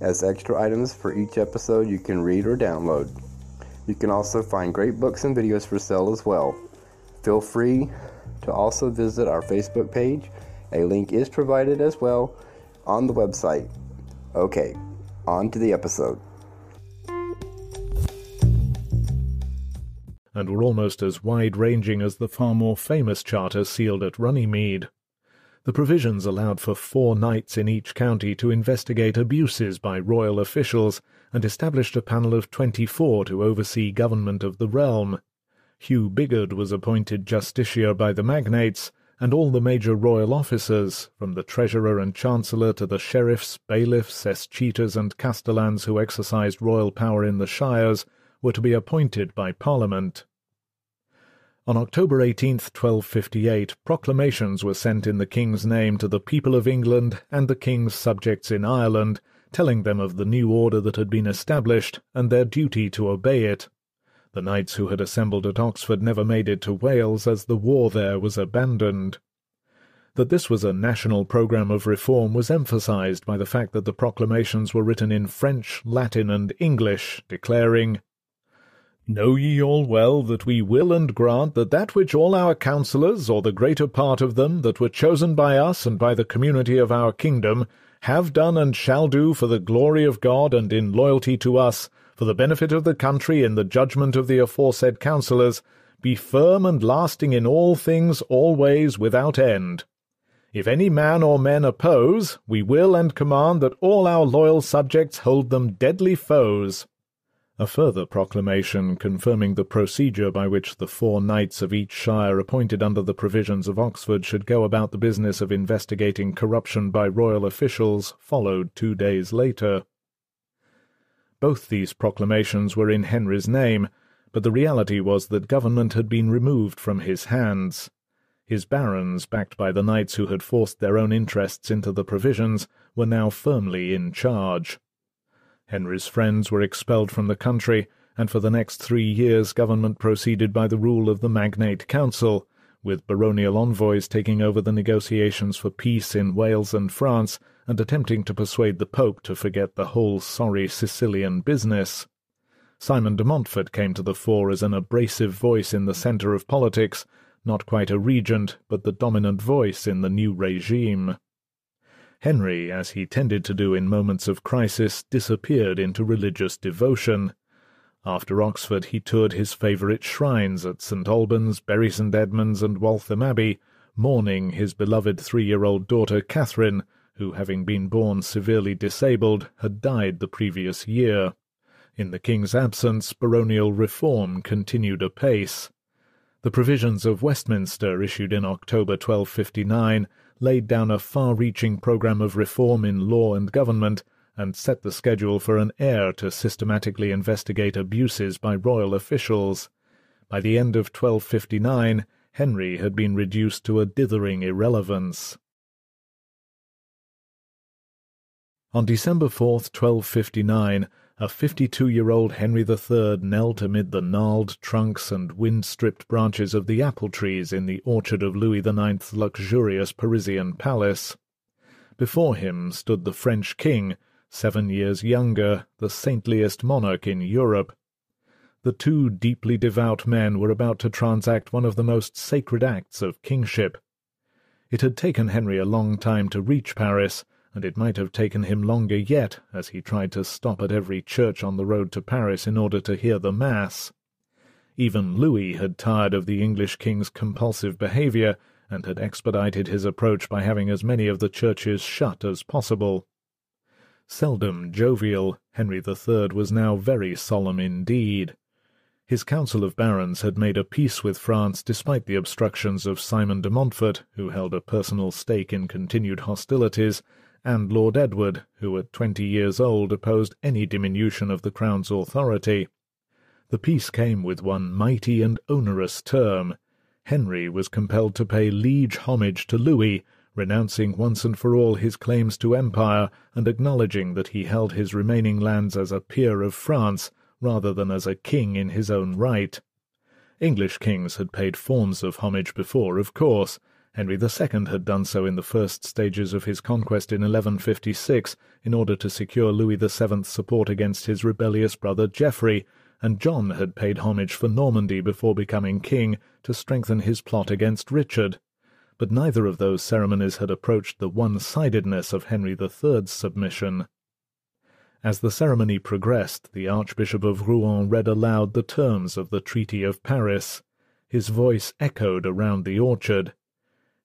as extra items for each episode you can read or download. You can also find great books and videos for sale as well. Feel free to also visit our Facebook page. A link is provided as well on the website. Okay, on to the episode. And were almost as wide ranging as the far more famous charter sealed at Runnymede. The provisions allowed for four knights in each county to investigate abuses by royal officials, and established a panel of twenty-four to oversee government of the realm. Hugh Bigod was appointed justiciar by the magnates, and all the major royal officers, from the treasurer and chancellor to the sheriffs, bailiffs, escheators, and castellans who exercised royal power in the shires, were to be appointed by Parliament. On October 18, 1258, proclamations were sent in the king's name to the people of England and the king's subjects in Ireland, telling them of the new order that had been established and their duty to obey it. The knights who had assembled at Oxford never made it to Wales, as the war there was abandoned. That this was a national programme of reform was emphasized by the fact that the proclamations were written in French, Latin, and English, declaring, Know ye all well that we will and grant that that which all our counsellors, or the greater part of them, that were chosen by us and by the community of our kingdom, have done and shall do for the glory of God and in loyalty to us, for the benefit of the country in the judgment of the aforesaid counsellors, be firm and lasting in all things always without end. If any man or men oppose, we will and command that all our loyal subjects hold them deadly foes. A further proclamation confirming the procedure by which the four knights of each shire appointed under the provisions of Oxford should go about the business of investigating corruption by royal officials followed two days later. Both these proclamations were in Henry's name, but the reality was that government had been removed from his hands. His barons, backed by the knights who had forced their own interests into the provisions, were now firmly in charge. Henry's friends were expelled from the country, and for the next three years government proceeded by the rule of the Magnate Council, with baronial envoys taking over the negotiations for peace in Wales and France, and attempting to persuade the Pope to forget the whole sorry Sicilian business. Simon de Montfort came to the fore as an abrasive voice in the centre of politics, not quite a regent, but the dominant voice in the new regime. Henry, as he tended to do in moments of crisis, disappeared into religious devotion. After Oxford he toured his favourite shrines at St Albans, Bury St Edmunds, and Waltham Abbey, mourning his beloved three-year-old daughter Catherine, who, having been born severely disabled, had died the previous year. In the king's absence, baronial reform continued apace. The provisions of Westminster, issued in October 1259, laid down a far-reaching programme of reform in law and government, and set the schedule for an eyre to systematically investigate abuses by royal officials. By the end of 1259, Henry had been reduced to a dithering irrelevance. On December 4, 1259, a fifty-two-year-old Henry III knelt amid the gnarled trunks and wind-stripped branches of the apple-trees in the orchard of Louis IX's luxurious Parisian palace. Before him stood the French king, seven years younger, the saintliest monarch in Europe. The two deeply devout men were about to transact one of the most sacred acts of kingship. It had taken Henry a long time to reach Paris, and it might have taken him longer yet, as he tried to stop at every church on the road to Paris in order to hear the Mass. Even Louis had tired of the English king's compulsive behaviour, and had expedited his approach by having as many of the churches shut as possible. Seldom jovial, Henry III was now very solemn indeed. His Council of Barons had made a peace with France despite the obstructions of Simon de Montfort, who held a personal stake in continued hostilities, and Lord Edward, who at twenty years old opposed any diminution of the Crown's authority. The peace came with one mighty and onerous term. Henry was compelled to pay liege homage to Louis, renouncing once and for all his claims to empire, and acknowledging that he held his remaining lands as a peer of France, rather than as a king in his own right. English kings had paid forms of homage before, of course, Henry II had done so in the first stages of his conquest in 1156 in order to secure Louis VII's support against his rebellious brother Geoffrey, and John had paid homage for Normandy before becoming king to strengthen his plot against Richard. But neither of those ceremonies had approached the one-sidedness of Henry III's submission. As the ceremony progressed, the Archbishop of Rouen read aloud the terms of the Treaty of Paris. His voice echoed around the orchard.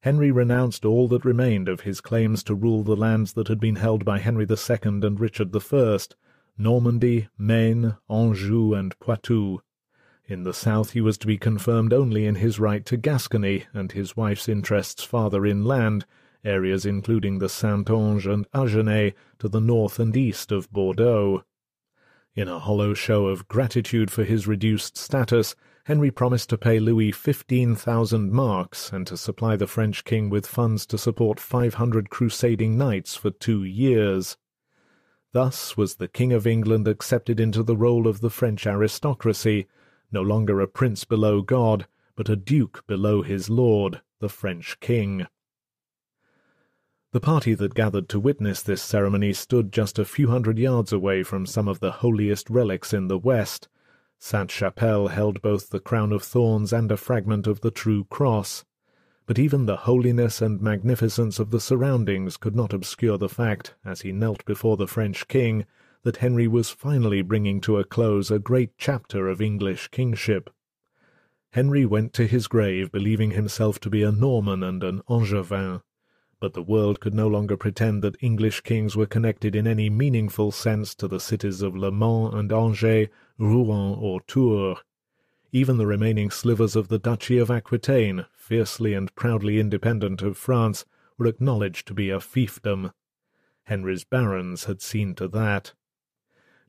Henry renounced all that remained of his claims to rule the lands that had been held by Henry II and Richard I, Normandy, Maine, Anjou, and Poitou. In the south he was to be confirmed only in his right to Gascony and his wife's interests farther inland, areas including the Saintonge and Agenais to the north and east of Bordeaux. In a hollow show of gratitude for his reduced status, Henry promised to pay Louis fifteen thousand marks and to supply the French king with funds to support five hundred crusading knights for two years. Thus was the King of England accepted into the role of the French aristocracy, no longer a prince below God, but a duke below his lord, the French king. The party that gathered to witness this ceremony stood just a few hundred yards away from some of the holiest relics in the West, Sainte-Chapelle held both the crown of thorns and a fragment of the true cross. But even the holiness and magnificence of the surroundings could not obscure the fact, as he knelt before the French king, that Henry was finally bringing to a close a great chapter of English kingship. Henry went to his grave believing himself to be a Norman and an Angevin but the world could no longer pretend that English kings were connected in any meaningful sense to the cities of Le Mans and Angers, Rouen or Tours. Even the remaining slivers of the Duchy of Aquitaine, fiercely and proudly independent of France, were acknowledged to be a fiefdom. Henry's barons had seen to that.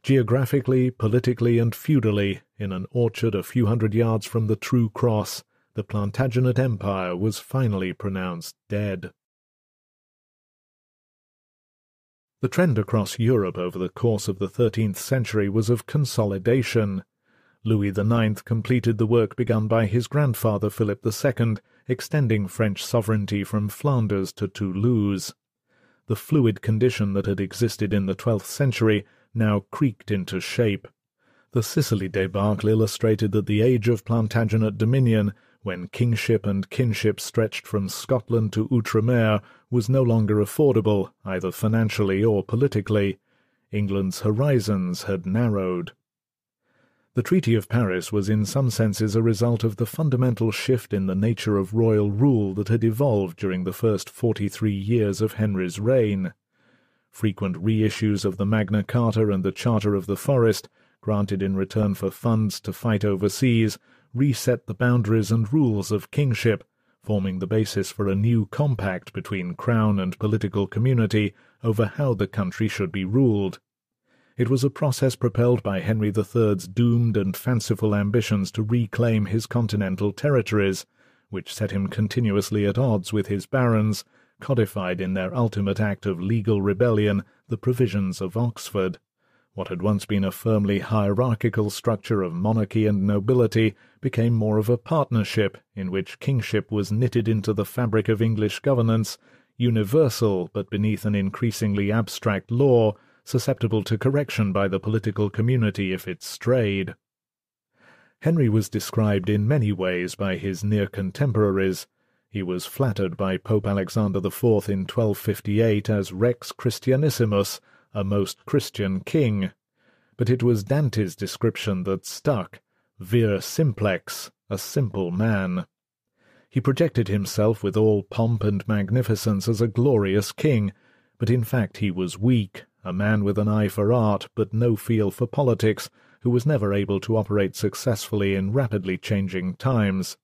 Geographically, politically, and feudally, in an orchard a few hundred yards from the true cross, the Plantagenet Empire was finally pronounced dead. The trend across Europe over the course of the thirteenth century was of consolidation. Louis IX completed the work begun by his grandfather Philip II, extending French sovereignty from Flanders to Toulouse. The fluid condition that had existed in the twelfth century now creaked into shape. The Sicily debacle illustrated that the age of Plantagenet dominion when kingship and kinship stretched from Scotland to Outremer, was no longer affordable, either financially or politically. England's horizons had narrowed. The Treaty of Paris was in some senses a result of the fundamental shift in the nature of royal rule that had evolved during the first forty-three years of Henry's reign. Frequent reissues of the Magna Carta and the Charter of the Forest, granted in return for funds to fight overseas, reset the boundaries and rules of kingship, forming the basis for a new compact between crown and political community over how the country should be ruled. It was a process propelled by Henry III's doomed and fanciful ambitions to reclaim his continental territories, which set him continuously at odds with his barons, codified in their ultimate act of legal rebellion the provisions of Oxford. What had once been a firmly hierarchical structure of monarchy and nobility became more of a partnership in which kingship was knitted into the fabric of English governance, universal but beneath an increasingly abstract law, susceptible to correction by the political community if it strayed. Henry was described in many ways by his near contemporaries. He was flattered by Pope Alexander IV in 1258 as Rex Christianissimus, a most Christian king. But it was Dante's description that stuck, vir simplex, a simple man. He projected himself with all pomp and magnificence as a glorious king, but in fact he was weak, a man with an eye for art but no feel for politics, who was never able to operate successfully in rapidly changing times.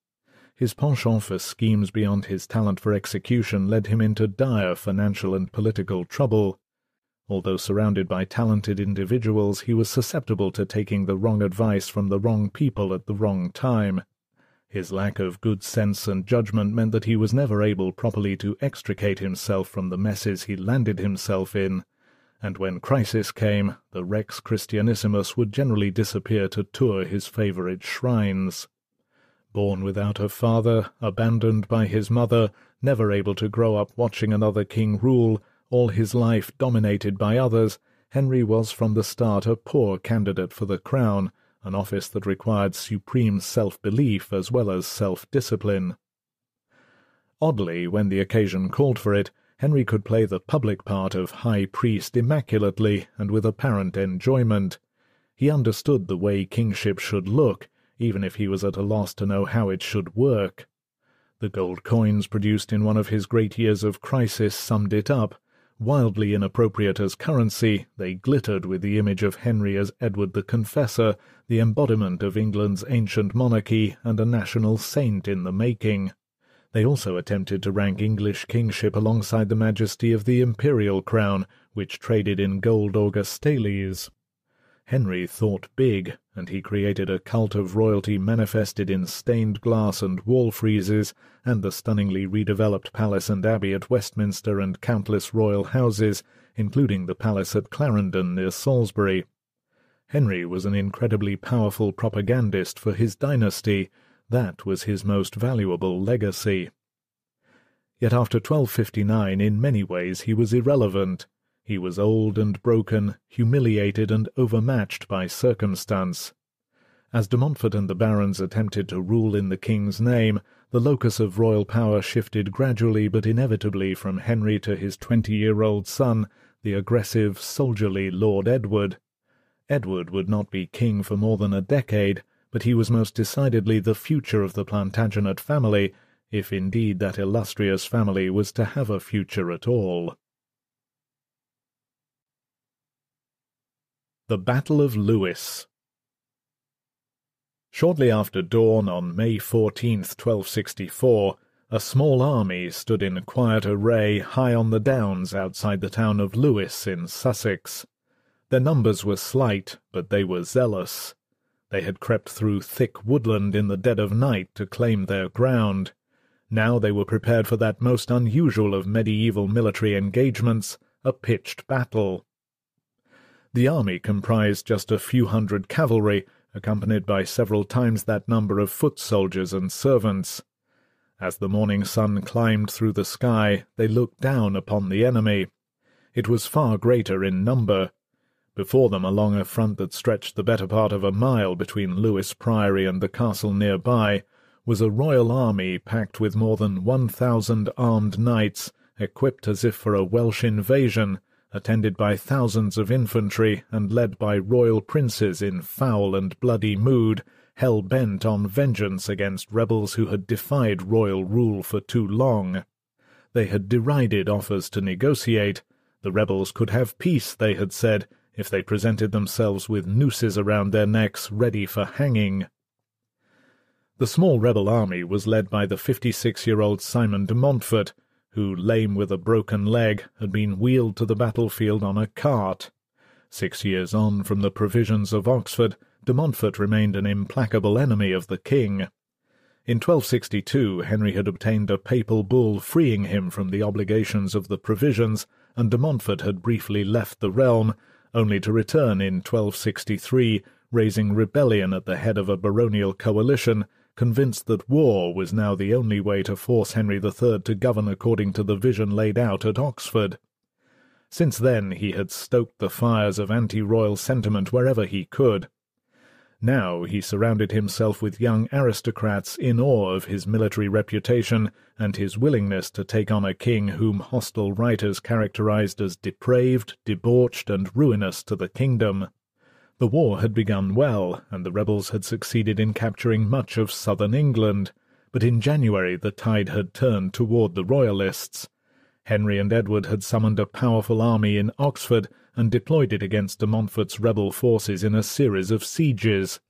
His penchant for schemes beyond his talent for execution led him into dire financial and political trouble. Although surrounded by talented individuals, he was susceptible to taking the wrong advice from the wrong people at the wrong time. His lack of good sense and judgment meant that he was never able properly to extricate himself from the messes he landed himself in, and when crisis came, the Rex Christianissimus would generally disappear to tour his favourite shrines. Born without a father, abandoned by his mother, never able to grow up watching another king rule, all his life dominated by others, Henry was from the start a poor candidate for the crown, an office that required supreme self-belief as well as self-discipline. Oddly, when the occasion called for it, Henry could play the public part of high priest immaculately and with apparent enjoyment. He understood the way kingship should look, even if he was at a loss to know how it should work. The gold coins produced in one of his great years of crisis summed it up. Wildly inappropriate as currency, they glittered with the image of Henry as Edward the Confessor, the embodiment of England's ancient monarchy and a national saint in the making. They also attempted to rank English kingship alongside the majesty of the imperial crown, which traded in gold Augustales. Henry thought big, and he created a cult of royalty manifested in stained glass and wall friezes, and the stunningly redeveloped palace and abbey at Westminster and countless royal houses, including the palace at Clarendon near Salisbury. Henry was an incredibly powerful propagandist for his dynasty. That was his most valuable legacy. Yet after 1259, in many ways, he was irrelevant. He was old and broken, humiliated and overmatched by circumstance. As de Montfort and the barons attempted to rule in the king's name, the locus of royal power shifted gradually but inevitably from Henry to his twenty-year-old son, the aggressive, soldierly Lord Edward. Edward would not be king for more than a decade, but he was most decidedly the future of the Plantagenet family, if indeed that illustrious family was to have a future at all. The Battle of Lewes Shortly after dawn on May 14, 1264, a small army stood in quiet array high on the downs outside the town of Lewes in Sussex. Their numbers were slight, but they were zealous. They had crept through thick woodland in the dead of night to claim their ground. Now they were prepared for that most unusual of medieval military engagements, a pitched battle. The army comprised just a few hundred cavalry, accompanied by several times that number of foot soldiers and servants. As the morning sun climbed through the sky, they looked down upon the enemy. It was far greater in number. Before them, along a front that stretched the better part of a mile between Lewes Priory and the castle nearby, was a royal army packed with more than one thousand armed knights, equipped as if for a Welsh invasion, attended by thousands of infantry and led by royal princes in foul and bloody mood, hell-bent on vengeance against rebels who had defied royal rule for too long. They had derided offers to negotiate. The rebels could have peace, they had said, if they presented themselves with nooses around their necks ready for hanging. The small rebel army was led by the fifty-six-year-old Simon de Montfort, who, lame with a broken leg, had been wheeled to the battlefield on a cart. Six years on from the provisions of Oxford, de Montfort remained an implacable enemy of the king. In 1262 Henry had obtained a papal bull freeing him from the obligations of the provisions, and de Montfort had briefly left the realm, only to return in 1263, raising rebellion at the head of a baronial coalition, convinced that war was now the only way to force Henry III to govern according to the vision laid out at Oxford. Since then he had stoked the fires of anti-royal sentiment wherever he could. Now he surrounded himself with young aristocrats in awe of his military reputation and his willingness to take on a king whom hostile writers characterized as depraved, debauched, and ruinous to the kingdom. The war had begun well, and the rebels had succeeded in capturing much of southern England, but in January the tide had turned toward the Royalists. Henry and Edward had summoned a powerful army in Oxford and deployed it against de Montfort's rebel forces in a series of sieges.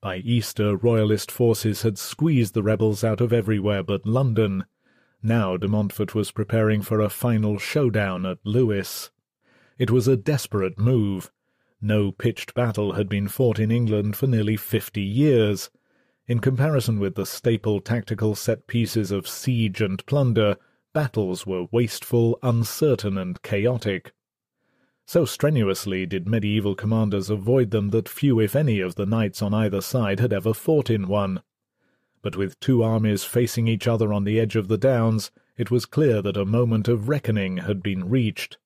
By Easter, Royalist forces had squeezed the rebels out of everywhere but London. Now de Montfort was preparing for a final showdown at Lewes. It was a desperate move. No pitched battle had been fought in England for nearly fifty years. In comparison with the staple tactical set pieces of siege and plunder, battles were wasteful, uncertain, and chaotic. So strenuously did medieval commanders avoid them that few, if any, of the knights on either side had ever fought in one. But with two armies facing each other on the edge of the downs, it was clear that a moment of reckoning had been reached.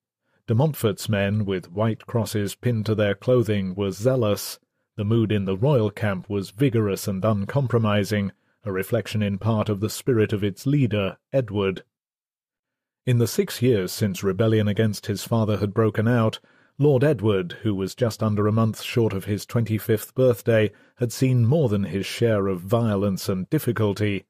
De Montfort's men, with white crosses pinned to their clothing, were zealous. The mood in the royal camp was vigorous and uncompromising, a reflection in part of the spirit of its leader, Edward. In the six years since rebellion against his father had broken out, Lord Edward, who was just under a month short of his twenty-fifth birthday, had seen more than his share of violence and difficulty.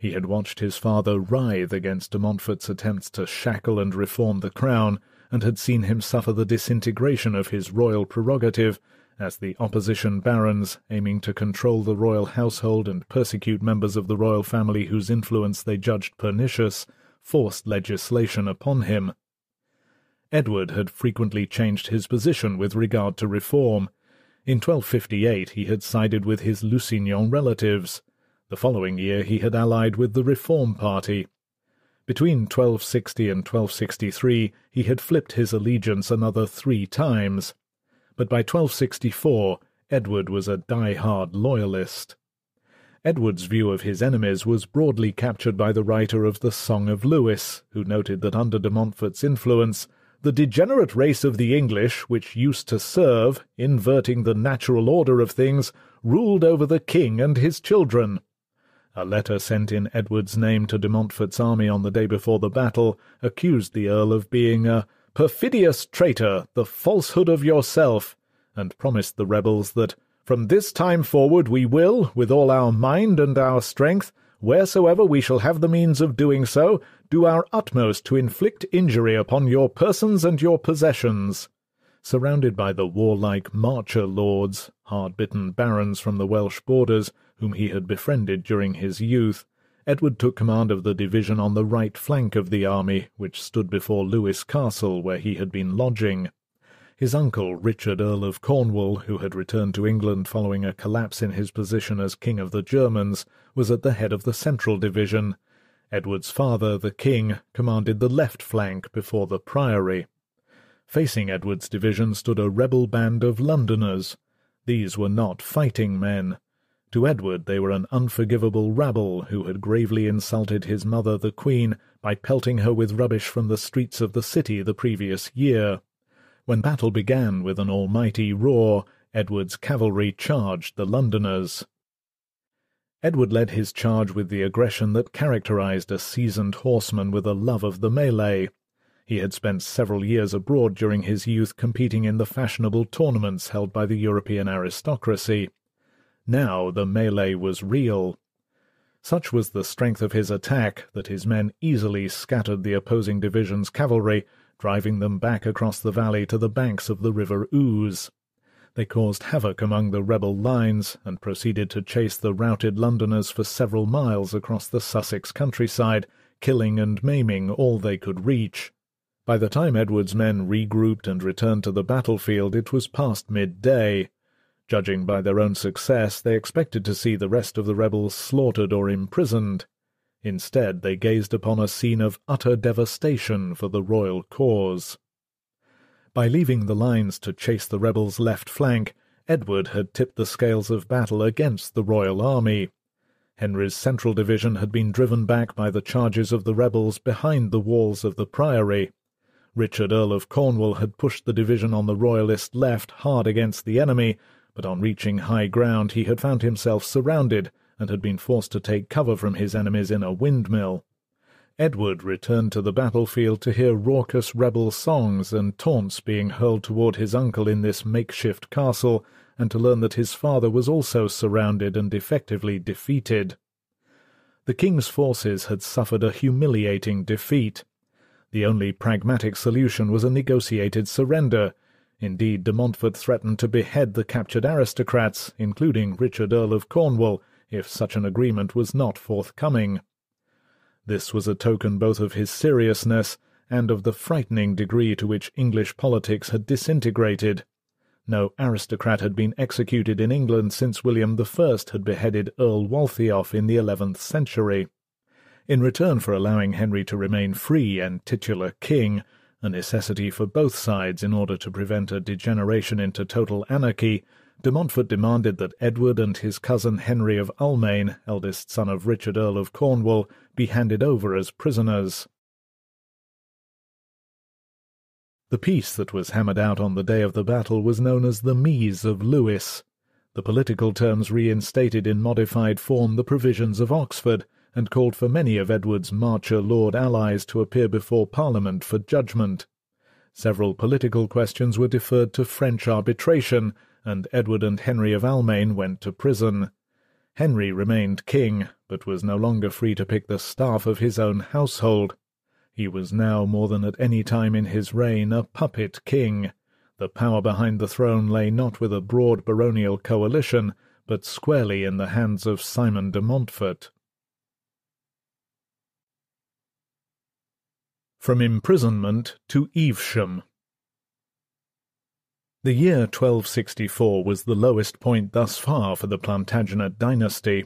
He had watched his father writhe against de Montfort's attempts to shackle and reform the crown, and had seen him suffer the disintegration of his royal prerogative, as the opposition barons, aiming to control the royal household and persecute members of the royal family whose influence they judged pernicious, forced legislation upon him. Edward had frequently changed his position with regard to reform. In 1258 he had sided with his Lusignan relatives. The following year he had allied with the Reform party. Between 1260 and 1263 he had flipped his allegiance another three times. But by 1264 Edward was a die-hard loyalist. Edward's view of his enemies was broadly captured by the writer of the Song of Lewes, who noted that under de Montfort's influence, the degenerate race of the English, which used to serve, inverting the natural order of things, ruled over the king and his children. A letter sent in Edward's name to de Montfort's army on the day before the battle accused the Earl of being a perfidious traitor, the falsehood of yourself, and promised the rebels that from this time forward we will, with all our mind and our strength, wheresoever we shall have the means of doing so, do our utmost to inflict injury upon your persons and your possessions. Surrounded by the warlike Marcher lords, hard-bitten barons from the Welsh borders, whom he had befriended during his youth, Edward took command of the division on the right flank of the army, which stood before Lewes Castle, where he had been lodging. His uncle, Richard Earl of Cornwall, who had returned to England following a collapse in his position as King of the Germans, was at the head of the central division. Edward's father, the king, commanded the left flank before the priory. Facing Edward's division stood a rebel band of Londoners. These were not fighting men. To Edward they were an unforgivable rabble who had gravely insulted his mother, the Queen, by pelting her with rubbish from the streets of the city the previous year. When battle began with an almighty roar, Edward's cavalry charged the Londoners. Edward led his charge with the aggression that characterized a seasoned horseman with a love of the melee. He had spent several years abroad during his youth competing in the fashionable tournaments held by the European aristocracy. Now the melee was real. Such was the strength of his attack that his men easily scattered the opposing division's cavalry driving them back across the valley to the banks of the river Ouse. They caused havoc among the rebel lines, and proceeded to chase the routed Londoners for several miles across the Sussex countryside, killing and maiming all they could reach. By the time Edward's men regrouped and returned to the battlefield, it was past midday. Judging by their own success, they expected to see the rest of the rebels slaughtered or imprisoned. Instead, they gazed upon a scene of utter devastation for the royal cause. By leaving the lines to chase the rebels' left flank, Edward had tipped the scales of battle against the royal army. Henry's central division had been driven back by the charges of the rebels behind the walls of the priory. Richard Earl of Cornwall had pushed the division on the royalist left hard against the enemy, but on reaching high ground he had found himself surrounded and had been forced to take cover from his enemies in a windmill. Edward returned to the battlefield to hear raucous rebel songs and taunts being hurled toward his uncle in this makeshift castle, and to learn that his father was also surrounded and effectively defeated. The king's forces had suffered a humiliating defeat. The only pragmatic solution was a negotiated surrender. Indeed, de Montfort threatened to behead the captured aristocrats, including Richard Earl of Cornwall, if such an agreement was not forthcoming. This was a token both of his seriousness and of the frightening degree to which English politics had disintegrated. No aristocrat had been executed in England since William I had beheaded Earl Waltheof in the eleventh century. In return for allowing Henry to remain free and titular king, a necessity for both sides in order to prevent a degeneration into total anarchy, de Montfort demanded that Edward and his cousin Henry of Almaine, eldest son of Richard Earl of Cornwall, be handed over as prisoners. The peace that was hammered out on the day of the battle was known as the Mise of Lewes. The political terms reinstated in modified form the provisions of Oxford, and called for many of Edward's Marcher Lord allies to appear before Parliament for judgment. Several political questions were deferred to French arbitration, and Edward and Henry of Almaine went to prison. Henry remained king, but was no longer free to pick the staff of his own household. He was now, more than at any time in his reign, a puppet king. The power behind the throne lay not with a broad baronial coalition, but squarely in the hands of Simon de Montfort. From imprisonment to Evesham the year 1264 was the lowest point thus far for the Plantagenet dynasty.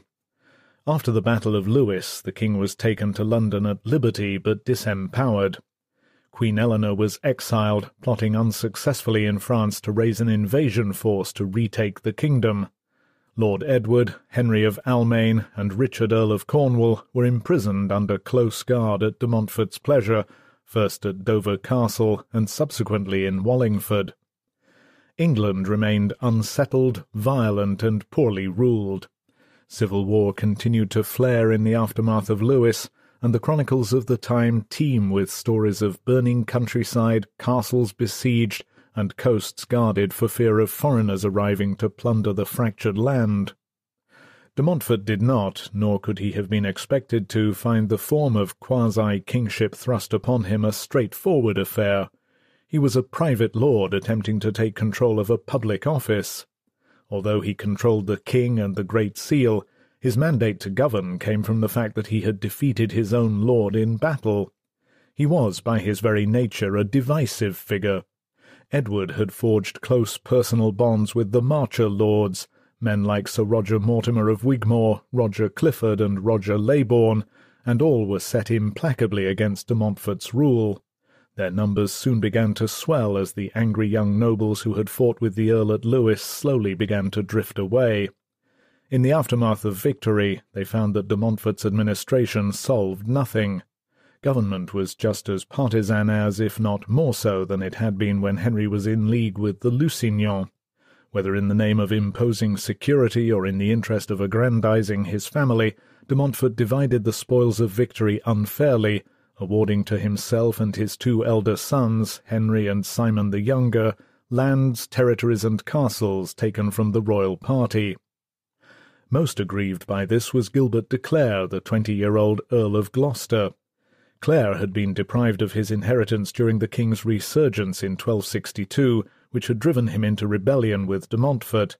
After the Battle of Lewes, the king was taken to London at liberty but disempowered. Queen Eleanor was exiled, plotting unsuccessfully in France to raise an invasion force to retake the kingdom. Lord Edward, Henry of Almaine, and Richard Earl of Cornwall were imprisoned under close guard at de Montfort's pleasure, first at Dover Castle and subsequently in Wallingford. England remained unsettled, violent, and poorly ruled. Civil war continued to flare in the aftermath of Lewes, and the chronicles of the time teem with stories of burning countryside, castles besieged, and coasts guarded for fear of foreigners arriving to plunder the fractured land. De Montfort did not, nor could he have been expected to, find the form of quasi-kingship thrust upon him a straightforward affair. He was a private lord attempting to take control of a public office. Although he controlled the king and the Great Seal, his mandate to govern came from the fact that he had defeated his own lord in battle. He was, by his very nature, a divisive figure. Edward had forged close personal bonds with the Marcher lords, men like Sir Roger Mortimer of Wigmore, Roger Clifford, and Roger Leybourne, and all were set implacably against de Montfort's rule. Their numbers soon began to swell as the angry young nobles who had fought with the Earl at Lewes slowly began to drift away. In the aftermath of victory, they found that de Montfort's administration solved nothing. Government was just as partisan as, if not more so, than it had been when Henry was in league with the Lusignans. Whether in the name of imposing security or in the interest of aggrandizing his family, de Montfort divided the spoils of victory unfairly, awarding to himself and his two elder sons, Henry and Simon the Younger, lands, territories, and castles taken from the royal party. Most aggrieved by this was Gilbert de Clare, the twenty-year-old Earl of Gloucester. Clare had been deprived of his inheritance during the king's resurgence in 1262, which had driven him into rebellion with de Montfort.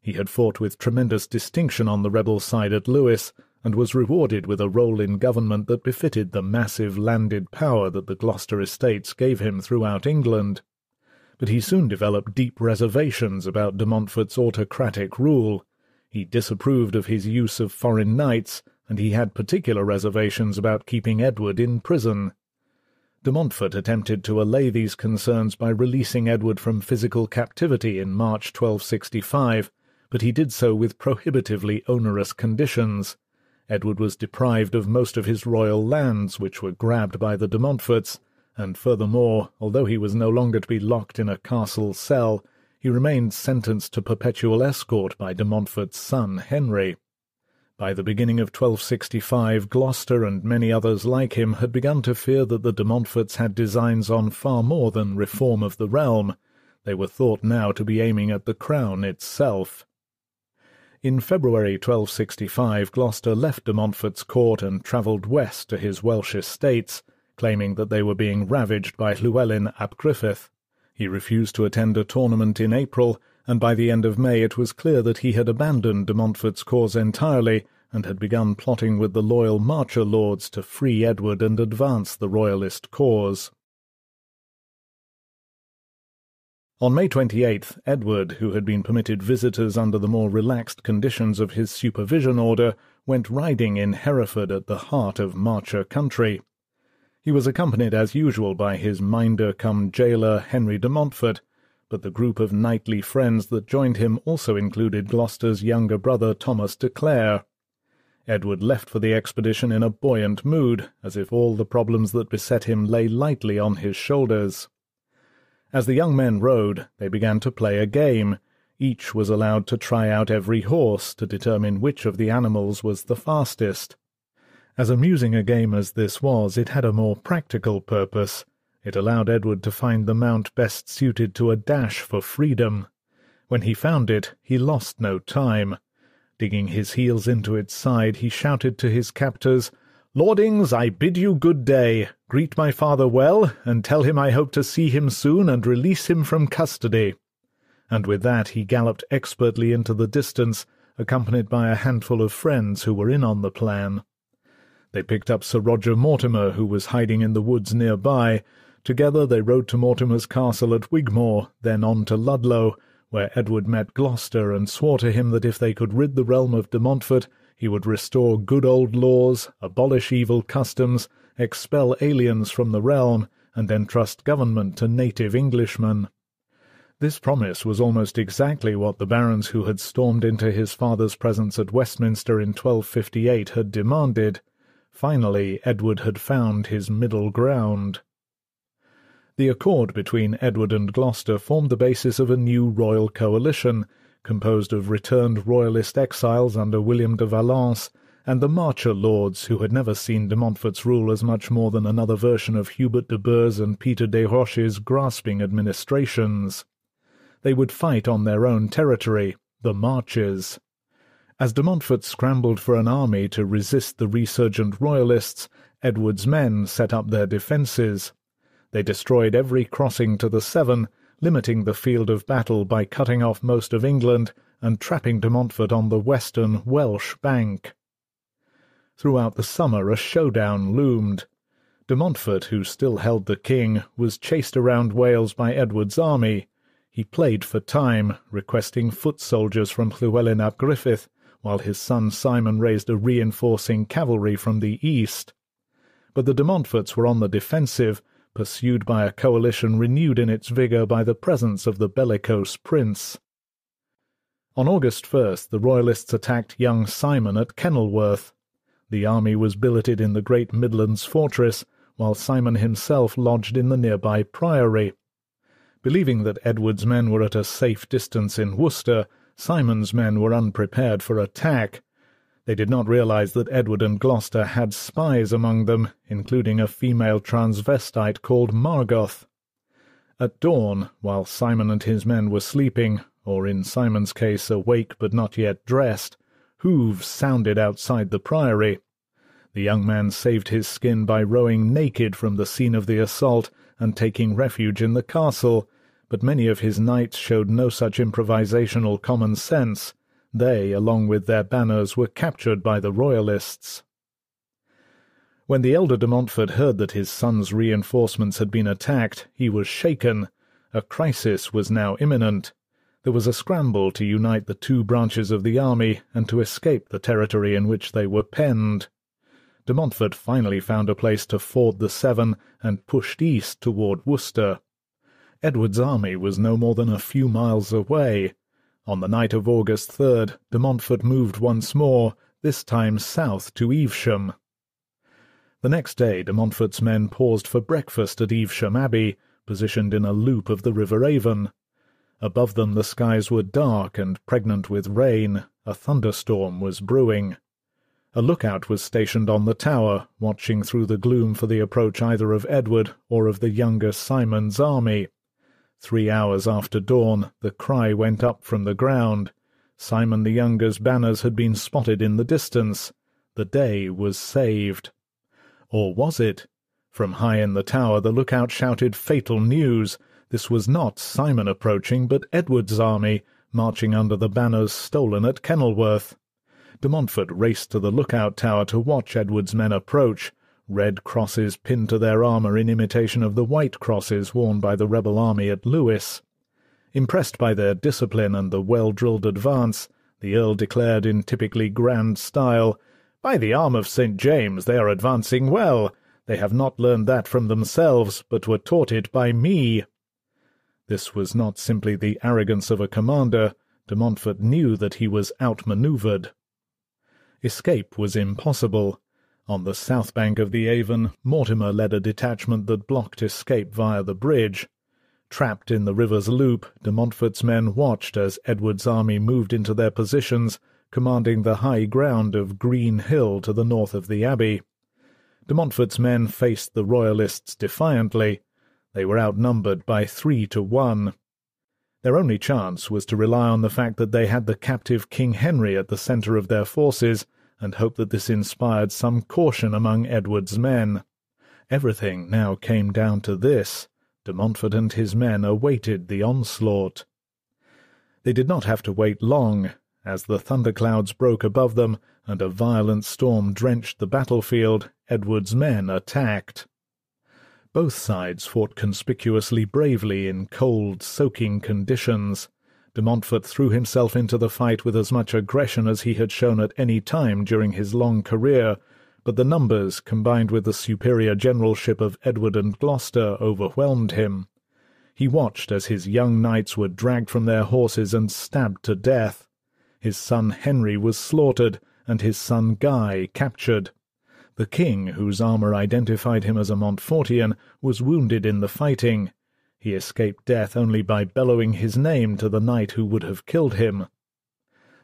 He had fought with tremendous distinction on the rebel side at Lewes, and was rewarded with a role in government that befitted the massive landed power that the Gloucester estates gave him throughout England. But he soon developed deep reservations about de Montfort's autocratic rule. He disapproved of his use of foreign knights, and he had particular reservations about keeping Edward in prison. De Montfort attempted to allay these concerns by releasing Edward from physical captivity in March 1265, but he did so with prohibitively onerous conditions. Edward was deprived of most of his royal lands, which were grabbed by the de Montforts, and furthermore, although he was no longer to be locked in a castle cell, he remained sentenced to perpetual escort by de Montfort's son Henry. By the beginning of 1265, Gloucester and many others like him had begun to fear that the de Montforts had designs on far more than reform of the realm. They were thought now to be aiming at the crown itself. In February 1265, Gloucester left de Montfort's court and travelled west to his Welsh estates, claiming that they were being ravaged by Llewellyn ap Griffith. He refused to attend a tournament in April, and by the end of May it was clear that he had abandoned de Montfort's cause entirely, and had begun plotting with the loyal Marcher lords to free Edward and advance the royalist cause. On May 28th, Edward, who had been permitted visitors under the more relaxed conditions of his supervision order, went riding in Hereford at the heart of Marcher country. He was accompanied as usual by his minder cum jailer Henry de Montfort, but the group of knightly friends that joined him also included Gloucester's younger brother Thomas de Clare. Edward left for the expedition in a buoyant mood, as if all the problems that beset him lay lightly on his shoulders. As the young men rode, they began to play a game. Each was allowed to try out every horse to determine which of the animals was the fastest. As amusing a game as this was, it had a more practical purpose. It allowed Edward to find the mount best suited to a dash for freedom. When he found it, he lost no time. Digging his heels into its side, he shouted to his captors, Lordings, I bid you good day. Greet my father well, and tell him I hope to see him soon and release him from custody. And with that he galloped expertly into the distance, accompanied by a handful of friends who were in on the plan. They picked up Sir Roger Mortimer, who was hiding in the woods near by. Together they rode to Mortimer's castle at Wigmore, then on to Ludlow, where Edward met Gloucester and swore to him that if they could rid the realm of de Montfort, he would restore good old laws, abolish evil customs, expel aliens from the realm, and entrust government to native Englishmen. This promise was almost exactly what the barons who had stormed into his father's presence at Westminster in 1258 had demanded. Finally, Edward had found his middle ground. The accord between Edward and Gloucester formed the basis of a new royal coalition, composed of returned royalist exiles under William de Valence and the Marcher lords, who had never seen de Montfort's rule as much more than another version of Hubert de Burgh's and Peter des Roches' grasping administrations. They would fight on their own territory, the Marches. As de Montfort scrambled for an army to resist the resurgent royalists, Edward's men set up their defences. They destroyed every crossing to the Severn, limiting the field of battle by cutting off most of England and trapping de Montfort on the western Welsh bank. Throughout the summer a showdown loomed. De Montfort, who still held the king, was chased around Wales by Edward's army. He played for time, requesting foot soldiers from Llewellyn ap Griffith, while his son Simon raised a reinforcing cavalry from the east. But the de Montforts were on the defensive, pursued by a coalition renewed in its vigour by the presence of the bellicose prince. On August 1st the Royalists attacked young Simon at Kenilworth. The army was billeted in the great Midlands fortress, while Simon himself lodged in the nearby priory. Believing that Edward's men were at a safe distance in Worcester, Simon's men were unprepared for attack. They did not realize that Edward and Gloucester had spies among them, including a female transvestite called Margoth. At dawn, while Simon and his men were sleeping, or in Simon's case awake but not yet dressed, hooves sounded outside the priory. The young man saved his skin by rowing naked from the scene of the assault and taking refuge in the castle, but many of his knights showed no such improvisational common sense. They, along with their banners, were captured by the Royalists. When the elder de Montfort heard that his son's reinforcements had been attacked, he was shaken. A crisis was now imminent. There was a scramble to unite the two branches of the army and to escape the territory in which they were penned. De Montfort finally found a place to ford the Severn and pushed east toward Worcester. Edward's army was no more than a few miles away. On the night of August 3rd, de Montfort moved once more, this time south to Evesham. The next day de Montfort's men paused for breakfast at Evesham Abbey, positioned in a loop of the River Avon. Above them the skies were dark and pregnant with rain. A thunderstorm was brewing. A lookout was stationed on the tower, watching through the gloom for the approach either of Edward or of the younger Simon's army. Three hours after dawn, the cry went up from the ground. Simon the Younger's banners had been spotted in the distance. The day was saved. Or was it? From high in the tower the lookout shouted fatal news. This was not Simon approaching, but Edward's army, marching under the banners stolen at Kenilworth. De Montfort raced to the lookout tower to watch Edward's men approach, red crosses pinned to their armour in imitation of the white crosses worn by the rebel army at Lewes. Impressed by their discipline and the well-drilled advance, the Earl declared in typically grand style, By the arm of St. James, they are advancing well. They have not learned that from themselves, but were taught it by me. This was not simply the arrogance of a commander. De Montfort knew that he was outmanoeuvred. Escape was impossible. On the south bank of the Avon, Mortimer led a detachment that blocked escape via the bridge. Trapped in the river's loop, de Montfort's men watched as Edward's army moved into their positions, commanding the high ground of Green Hill to the north of the abbey. De Montfort's men faced the Royalists defiantly. They were outnumbered by three to one. Their only chance was to rely on the fact that they had the captive King Henry at the centre of their forces, and hope that this inspired some caution among Edward's men. Everything now came down to this. De Montfort and his men awaited the onslaught. They did not have to wait long. As the thunderclouds broke above them, and a violent storm drenched the battlefield, Edward's men attacked. Both sides fought conspicuously bravely in cold, soaking conditions. De Montfort threw himself into the fight with as much aggression as he had shown at any time during his long career, but the numbers, combined with the superior generalship of Edward and Gloucester, overwhelmed him. He watched as his young knights were dragged from their horses and stabbed to death. His son Henry was slaughtered, and his son Guy captured. The king, whose armour identified him as a Montfortian, was wounded in the fighting. He escaped death only by bellowing his name to the knight who would have killed him.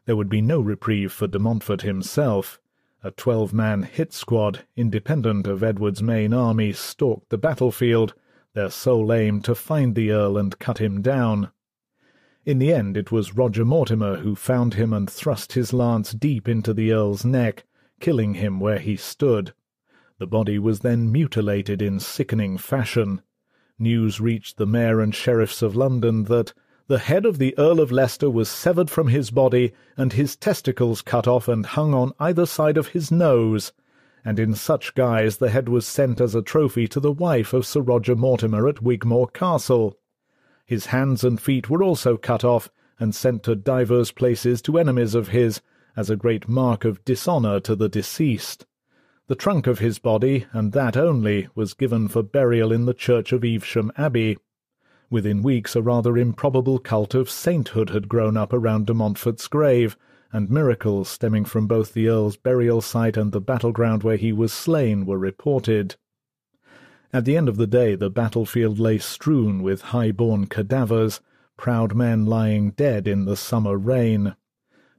There would be no reprieve for de Montfort himself. A twelve-man hit squad, independent of Edward's main army, stalked the battlefield, their sole aim to find the Earl and cut him down. In the end it was Roger Mortimer who found him and thrust his lance deep into the Earl's neck, killing him where he stood. The body was then mutilated in sickening fashion. News reached the mayor and sheriffs of London that the head of the Earl of Leicester was severed from his body, and his testicles cut off and hung on either side of his nose, and in such guise the head was sent as a trophy to the wife of Sir Roger Mortimer at Wigmore Castle. His hands and feet were also cut off, and sent to divers places to enemies of his, as a great mark of dishonour to the deceased. The trunk of his body, and that only, was given for burial in the church of Evesham Abbey. Within weeks a rather improbable cult of sainthood had grown up around de Montfort's grave, and miracles stemming from both the Earl's burial site and the battleground where he was slain were reported. At the end of the day the battlefield lay strewn with high-born cadavers, proud men lying dead in the summer rain.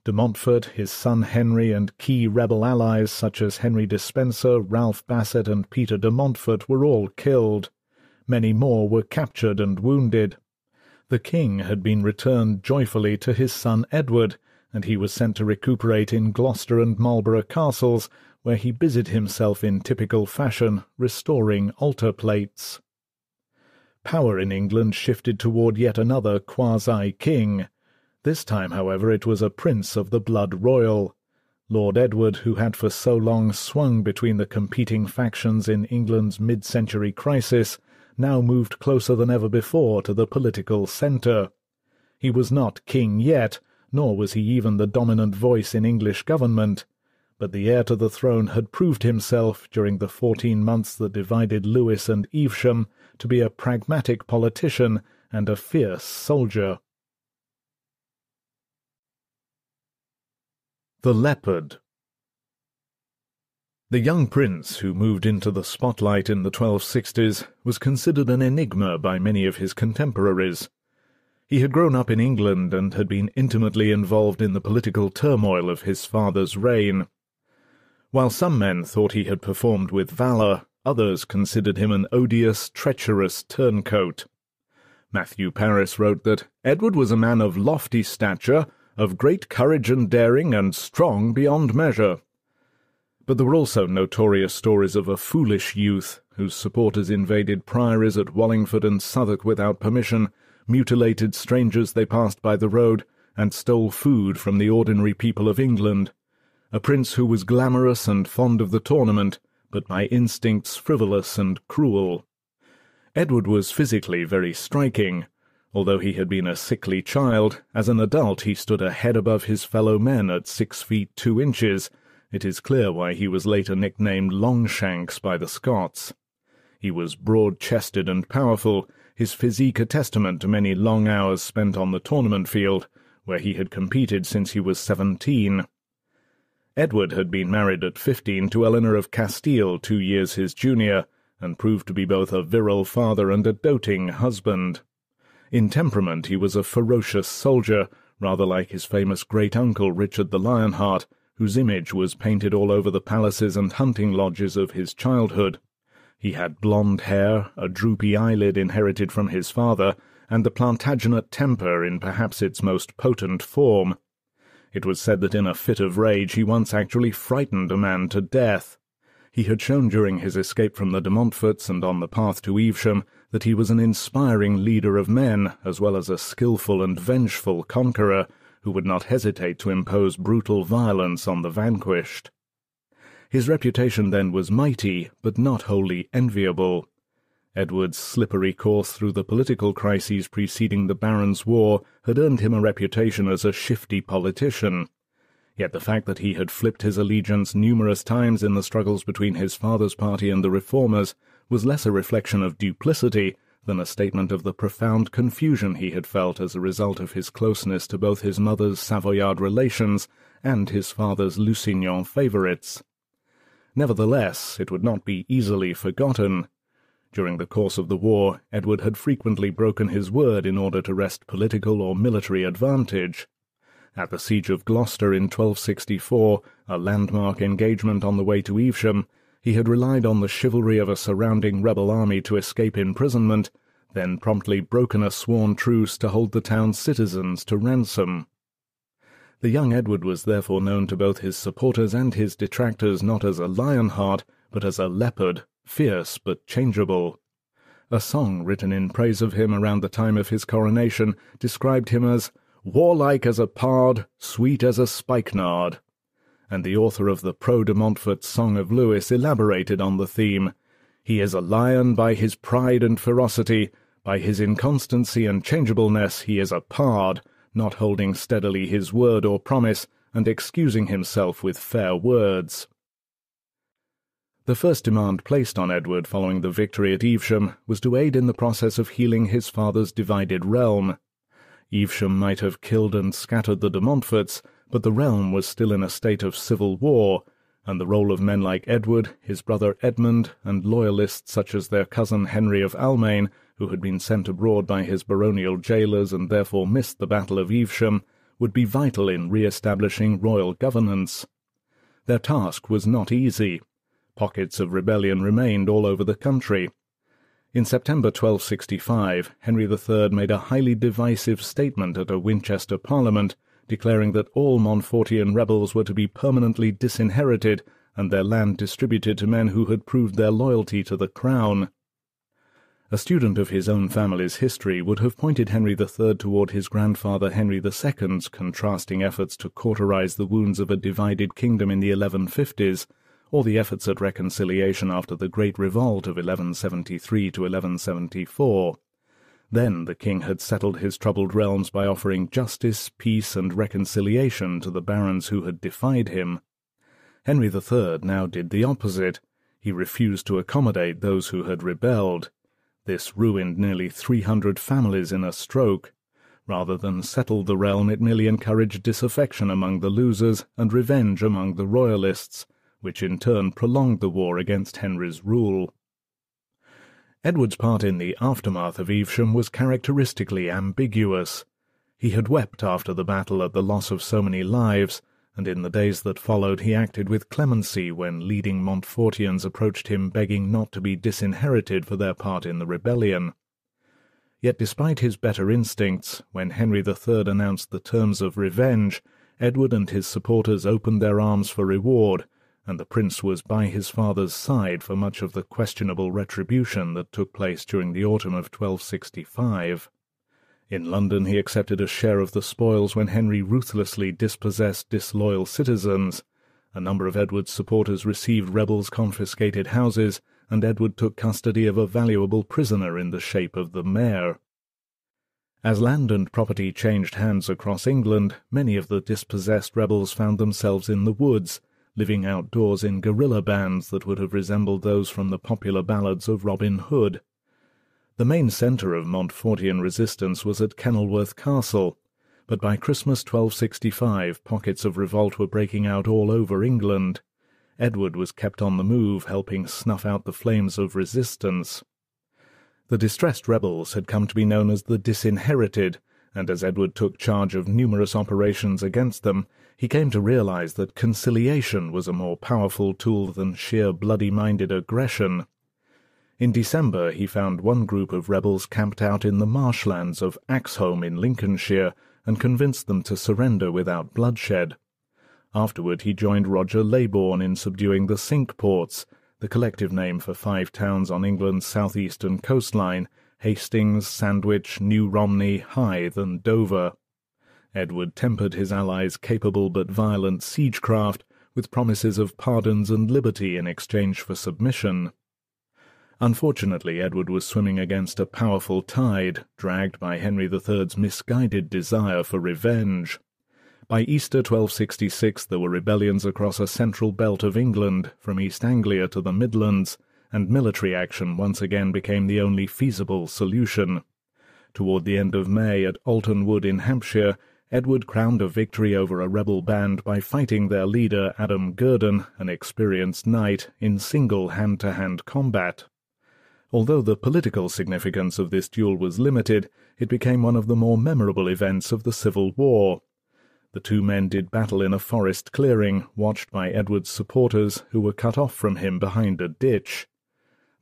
De Montfort, his son Henry, and key rebel allies such as Henry Despenser, Ralph Basset, and Peter de Montfort were all killed. Many more were captured and wounded. The king had been returned joyfully to his son Edward, and he was sent to recuperate in Gloucester and Marlborough castles, where he busied himself in typical fashion, restoring altar plates. Power in England shifted toward yet another quasi-king. This time, however, it was a prince of the blood royal. Lord Edward, who had for so long swung between the competing factions in England's mid-century crisis, now moved closer than ever before to the political centre. He was not king yet, nor was he even the dominant voice in English government, but the heir to the throne had proved himself, during the fourteen months that divided Lewes and Evesham, to be a pragmatic politician and a fierce soldier. The Leopard The young prince who moved into the spotlight in the 1260s was considered an enigma by many of his contemporaries. He had grown up in England and had been intimately involved in the political turmoil of his father's reign. While some men thought he had performed with valour, others considered him an odious, treacherous turncoat. Matthew Paris wrote that Edward was a man of lofty stature, of great courage and daring, and strong beyond measure. But there were also notorious stories of a foolish youth whose supporters invaded priories at Wallingford and Southwark without permission, mutilated strangers they passed by the road, and stole food from the ordinary people of England. A prince who was glamorous and fond of the tournament, but by instincts frivolous and cruel. Edward was physically very striking. Although he had been a sickly child, as an adult he stood a head above his fellow men at six feet two inches. It is clear why he was later nicknamed Longshanks by the Scots. He was broad-chested and powerful, his physique a testament to many long hours spent on the tournament field, where he had competed since he was seventeen. Edward had been married at fifteen to Eleanor of Castile, two years his junior, and proved to be both a virile father and a doting husband. In temperament he was a ferocious soldier, rather like his famous great-uncle Richard the Lionheart, whose image was painted all over the palaces and hunting lodges of his childhood. He had blonde hair, a droopy eyelid inherited from his father, and the Plantagenet temper in perhaps its most potent form. It was said that in a fit of rage he once actually frightened a man to death. He had shown during his escape from the de Montforts and on the path to Evesham that he was an inspiring leader of men, as well as a skilful and vengeful conqueror, who would not hesitate to impose brutal violence on the vanquished. His reputation then was mighty, but not wholly enviable. Edward's slippery course through the political crises preceding the Barons' War had earned him a reputation as a shifty politician. Yet the fact that he had flipped his allegiance numerous times in the struggles between his father's party and the Reformers was less a reflection of duplicity than a statement of the profound confusion he had felt as a result of his closeness to both his mother's Savoyard relations and his father's Lusignan favourites. Nevertheless, it would not be easily forgotten. During the course of the war, Edward had frequently broken his word in order to wrest political or military advantage. At the siege of Gloucester in 1264, a landmark engagement on the way to Evesham, he had relied on the chivalry of a surrounding rebel army to escape imprisonment, then promptly broken a sworn truce to hold the town's citizens to ransom. The young Edward was therefore known to both his supporters and his detractors not as a lion-heart, but as a leopard, fierce but changeable. A song written in praise of him around the time of his coronation described him as warlike as a pard, sweet as a spikenard. And the author of the Pro de Montfort Song of Lewes elaborated on the theme. He is a lion by his pride and ferocity, by his inconstancy and changeableness he is a pard, not holding steadily his word or promise, and excusing himself with fair words. The first demand placed on Edward following the victory at Evesham was to aid in the process of healing his father's divided realm. Evesham might have killed and scattered the de Montforts, but the realm was still in a state of civil war, and the role of men like Edward, his brother Edmund, and loyalists such as their cousin Henry of Almaine, who had been sent abroad by his baronial jailers and therefore missed the Battle of Evesham, would be vital in re-establishing royal governance. Their task was not easy. Pockets of rebellion remained all over the country, in September 1265, Henry III made a highly divisive statement at a Winchester Parliament, declaring that all Montfortian rebels were to be permanently disinherited and their land distributed to men who had proved their loyalty to the crown. A student of his own family's history would have pointed Henry III toward his grandfather Henry II's contrasting efforts to cauterize the wounds of a divided kingdom in the 1150s or the efforts at reconciliation after the Great Revolt of 1173 to 1174. Then the king had settled his troubled realms by offering justice, peace, and reconciliation to the barons who had defied him. Henry III now did the opposite. He refused to accommodate those who had rebelled. This ruined nearly three hundred families in a stroke. Rather than settle the realm, it merely encouraged disaffection among the losers and revenge among the royalists, which in turn prolonged the war against Henry's rule. Edward's part in the aftermath of Evesham was characteristically ambiguous. He had wept after the battle at the loss of so many lives, and in the days that followed he acted with clemency when leading Montfortians approached him begging not to be disinherited for their part in the rebellion. Yet despite his better instincts, when Henry III announced the terms of revenge, Edward and his supporters opened their arms for reward, and the prince was by his father's side for much of the questionable retribution that took place during the autumn of 1265. In London he accepted a share of the spoils when Henry ruthlessly dispossessed disloyal citizens. A number of Edward's supporters received rebels' confiscated houses, and Edward took custody of a valuable prisoner in the shape of the mayor. As land and property changed hands across England, many of the dispossessed rebels found themselves in the woods, living outdoors in guerrilla bands that would have resembled those from the popular ballads of Robin Hood. The main centre of Montfortian resistance was at Kenilworth Castle, but by Christmas 1265 pockets of revolt were breaking out all over England. Edward was kept on the move, helping snuff out the flames of resistance. The distressed rebels had come to be known as the Disinherited, and as Edward took charge of numerous operations against them, he came to realize that conciliation was a more powerful tool than sheer bloody-minded aggression. In December he found one group of rebels camped out in the marshlands of Axholme in Lincolnshire, and convinced them to surrender without bloodshed. Afterward he joined Roger Leybourne in subduing the Cinque Ports, the collective name for five towns on England's southeastern coastline, Hastings, Sandwich, New Romney, Hythe, and Dover. Edward tempered his allies' capable but violent siegecraft with promises of pardons and liberty in exchange for submission. Unfortunately, Edward was swimming against a powerful tide, dragged by Henry III's misguided desire for revenge. By Easter 1266 there were rebellions across a central belt of England, from East Anglia to the Midlands, and military action once again became the only feasible solution. Toward the end of May at Alton Wood in Hampshire, Edward crowned a victory over a rebel band by fighting their leader Adam Gurdon, an experienced knight, in single hand-to-hand combat. Although the political significance of this duel was limited, it became one of the more memorable events of the Civil War. The two men did battle in a forest clearing, watched by Edward's supporters, who were cut off from him behind a ditch.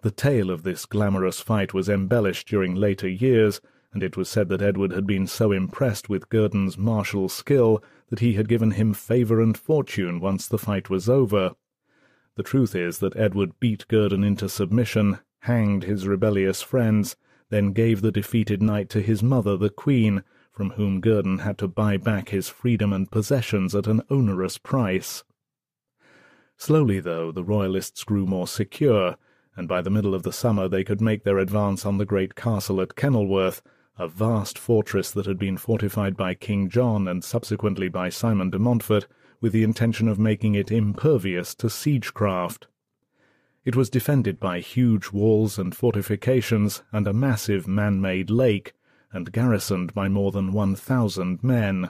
The tale of this glamorous fight was embellished during later years, and it was said that Edward had been so impressed with Gurdon's martial skill that he had given him favour and fortune once the fight was over. The truth is that Edward beat Gurdon into submission, hanged his rebellious friends, then gave the defeated knight to his mother, the Queen, from whom Gurdon had to buy back his freedom and possessions at an onerous price. Slowly, though, the Royalists grew more secure, and by the middle of the summer they could make their advance on the great castle at Kenilworth, a vast fortress that had been fortified by King John and subsequently by Simon de Montfort, with the intention of making it impervious to siegecraft. It was defended by huge walls and fortifications and a massive man-made lake, and garrisoned by more than one thousand men.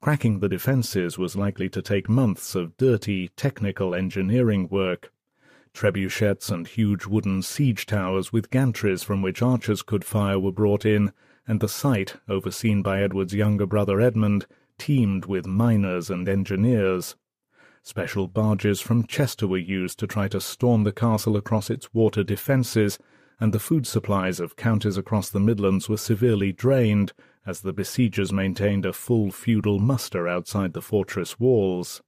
Cracking the defences was likely to take months of dirty, technical engineering work. Trebuchets and huge wooden siege towers with gantries from which archers could fire were brought in, and the site, overseen by Edward's younger brother Edmund, teemed with miners and engineers. Special barges from Chester were used to try to storm the castle across its water defences, and the food supplies of counties across the Midlands were severely drained, as the besiegers maintained a full feudal muster outside the fortress walls.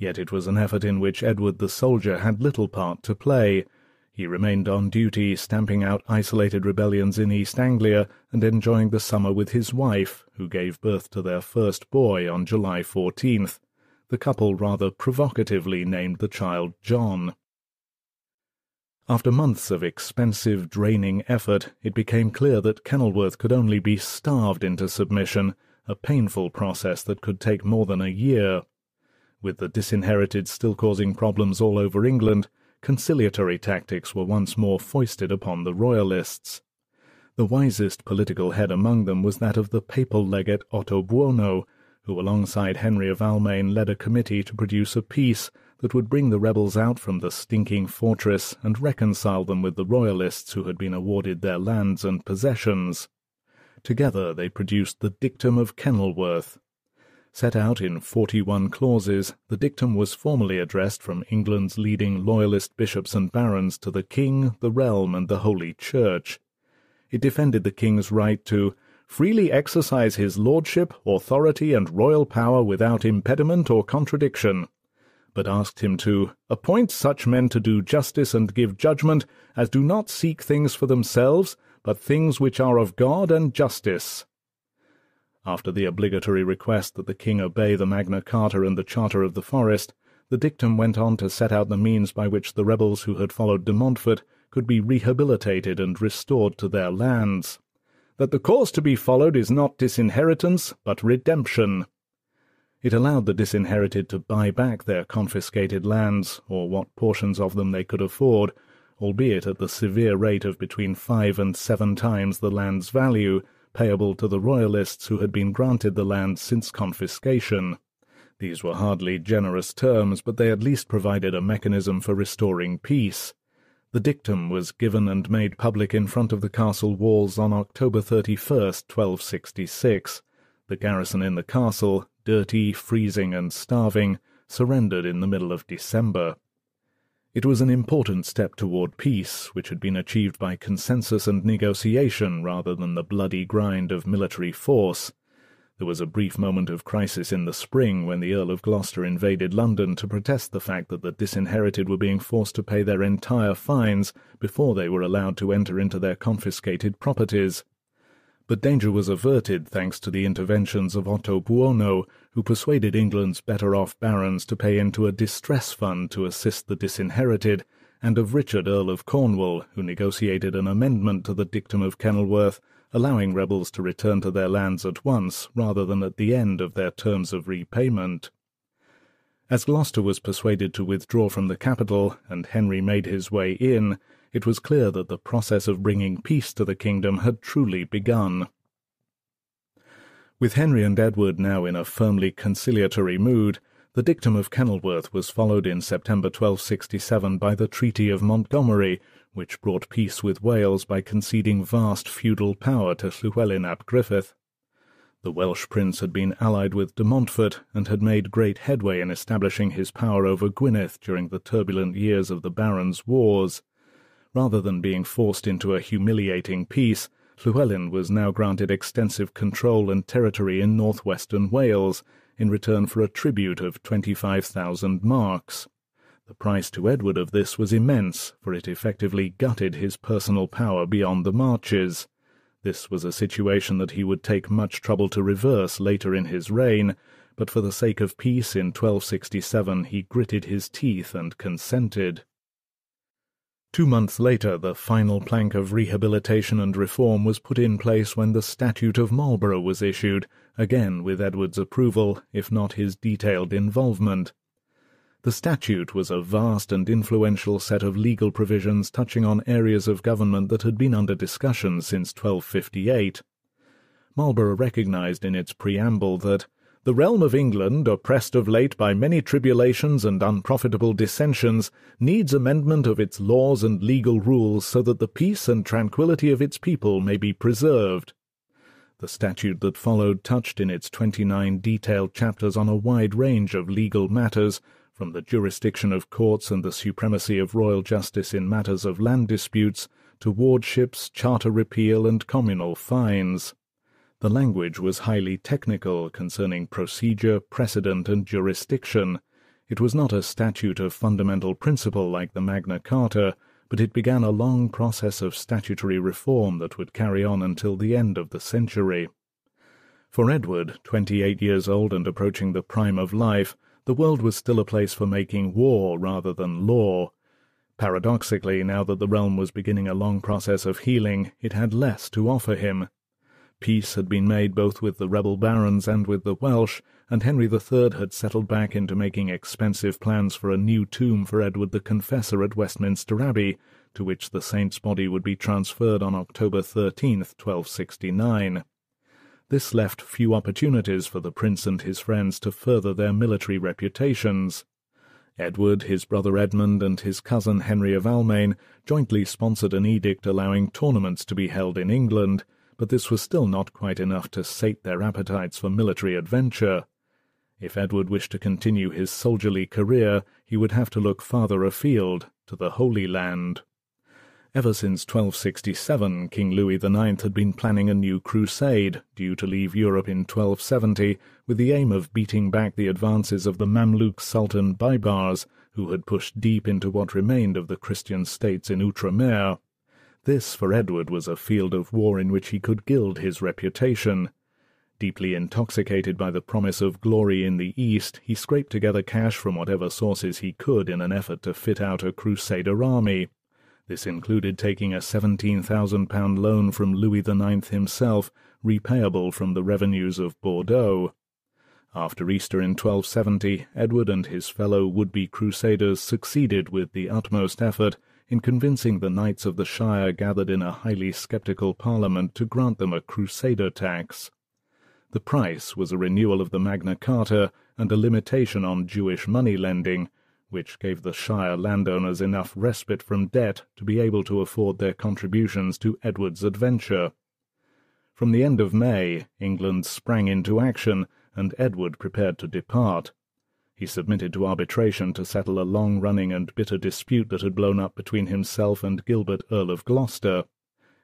Yet it was an effort in which Edward the soldier had little part to play. He remained on duty, stamping out isolated rebellions in East Anglia and enjoying the summer with his wife, who gave birth to their first boy on July 14th. The couple rather provocatively named the child John. After months of expensive, draining effort, it became clear that Kenilworth could only be starved into submission, a painful process that could take more than a year. With the disinherited still causing problems all over England, conciliatory tactics were once more foisted upon the Royalists. The wisest political head among them was that of the papal legate Ottobuono, who alongside Henry of Almaine led a committee to produce a peace that would bring the rebels out from the stinking fortress and reconcile them with the royalists who had been awarded their lands and possessions. Together they produced the Dictum of Kenilworth. Set out in forty-one clauses, the dictum was formally addressed from England's leading loyalist bishops and barons to the king, the realm, and the Holy Church. It defended the king's right to freely exercise his lordship, authority, and royal power without impediment or contradiction, but asked him to appoint such men to do justice and give judgment as do not seek things for themselves, but things which are of God and justice. After the obligatory request that the king obey the Magna Carta and the Charter of the Forest, the dictum went on to set out the means by which the rebels who had followed de Montfort could be rehabilitated and restored to their lands. That the course to be followed is not disinheritance, but redemption. It allowed the disinherited to buy back their confiscated lands, or what portions of them they could afford, albeit at the severe rate of between five and seven times the land's value, payable to the royalists who had been granted the land since confiscation. These were hardly generous terms, but they at least provided a mechanism for restoring peace. The dictum was given and made public in front of the castle walls on October 31, 1266. The garrison in the castle, dirty, freezing, and starving, surrendered in the middle of December. It was an important step toward peace, which had been achieved by consensus and negotiation rather than the bloody grind of military force. There was a brief moment of crisis in the spring when the Earl of Gloucester invaded London to protest the fact that the disinherited were being forced to pay their entire fines before they were allowed to enter into their confiscated properties but danger was averted thanks to the interventions of Ottobuono, who persuaded England's better-off barons to pay into a distress fund to assist the disinherited, and of Richard Earl of Cornwall, who negotiated an amendment to the dictum of Kenilworth, allowing rebels to return to their lands at once rather than at the end of their terms of repayment. As Gloucester was persuaded to withdraw from the capital, and Henry made his way in, it was clear that the process of bringing peace to the kingdom had truly begun. With Henry and Edward now in a firmly conciliatory mood, the dictum of Kenilworth was followed in September 1267 by the Treaty of Montgomery, which brought peace with Wales by conceding vast feudal power to Llywelyn ap Gruffudd. The Welsh prince had been allied with de Montfort and had made great headway in establishing his power over Gwynedd during the turbulent years of the Barons' Wars. Rather than being forced into a humiliating peace, Llywelyn was now granted extensive control and territory in northwestern Wales in return for a tribute of 25,000 marks. The price to Edward of this was immense, for it effectively gutted his personal power beyond the marches. This was a situation that he would take much trouble to reverse later in his reign, but for the sake of peace in 1267 he gritted his teeth and consented. Two months later, the final plank of rehabilitation and reform was put in place when the Statute of Marlborough was issued, again with Edward's approval, if not his detailed involvement. The statute was a vast and influential set of legal provisions touching on areas of government that had been under discussion since 1258. Marlborough recognized in its preamble that the realm of England, oppressed of late by many tribulations and unprofitable dissensions, needs amendment of its laws and legal rules so that the peace and tranquillity of its people may be preserved. The statute that followed touched in its twenty-nine detailed chapters on a wide range of legal matters, from the jurisdiction of courts and the supremacy of royal justice in matters of land disputes to wardships, charter repeal, and communal fines. The language was highly technical concerning procedure, precedent, and jurisdiction. It was not a statute of fundamental principle like the Magna Carta, but it began a long process of statutory reform that would carry on until the end of the century. For Edward, twenty-eight years old and approaching the prime of life, the world was still a place for making war rather than law. Paradoxically, now that the realm was beginning a long process of healing, it had less to offer him. Peace had been made both with the rebel barons and with the Welsh, and Henry III had settled back into making expensive plans for a new tomb for Edward the Confessor at Westminster Abbey, to which the saint's body would be transferred on October 13, 1269. This left few opportunities for the prince and his friends to further their military reputations. Edward, his brother Edmund, and his cousin Henry of Almaine jointly sponsored an edict allowing tournaments to be held in England, but this was still not quite enough to sate their appetites for military adventure. If Edward wished to continue his soldierly career, he would have to look farther afield, to the Holy Land. Ever since 1267, King Louis IX had been planning a new crusade, due to leave Europe in 1270, with the aim of beating back the advances of the Mamluk Sultan Baibars, who had pushed deep into what remained of the Christian states in Outremer. This, for Edward, was a field of war in which he could gild his reputation. Deeply intoxicated by the promise of glory in the East, he scraped together cash from whatever sources he could in an effort to fit out a crusader army. This included taking a £17,000 loan from Louis IX himself, repayable from the revenues of Bordeaux. After Easter in 1270, Edward and his fellow would-be crusaders succeeded with the utmost effort in convincing the knights of the shire gathered in a highly sceptical parliament to grant them a crusader tax. The price was a renewal of the Magna Carta and a limitation on Jewish money lending, which gave the Shire landowners enough respite from debt to be able to afford their contributions to Edward's adventure. From the end of May, England sprang into action, and Edward prepared to depart. He submitted to arbitration to settle a long-running and bitter dispute that had blown up between himself and Gilbert, Earl of Gloucester.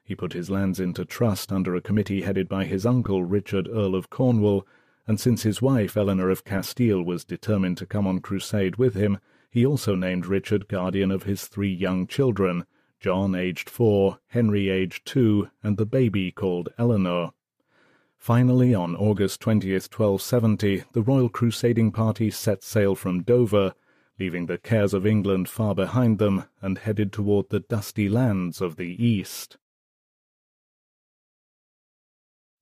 He put his lands into trust under a committee headed by his uncle Richard, Earl of Cornwall, and since his wife Eleanor of Castile was determined to come on crusade with him, he also named Richard guardian of his three young children, John aged four, Henry aged two, and the baby called Eleanor. Finally, on August 20th, 1270, the royal crusading party set sail from Dover, leaving the cares of England far behind them, and headed toward the dusty lands of the East.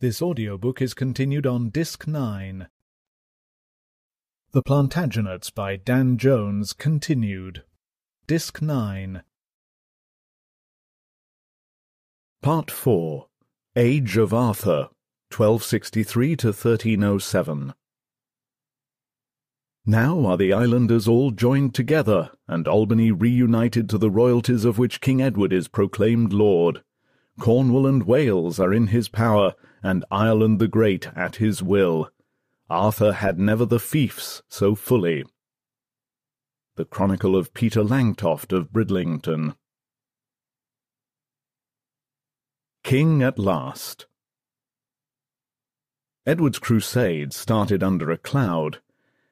This audiobook is continued on Disc 9. The Plantagenets by Dan Jones continued. Disc 9. Part 4 Age of Arthur 1263 to 1307 Now are the islanders all joined together, and Albany reunited to the royalties of which King Edward is proclaimed lord. Cornwall and Wales are in his power, and Ireland the Great at his will Arthur had never the fiefs so fully. The Chronicle of Peter Langtoft of Bridlington. King at last. Edward's crusade started under a cloud.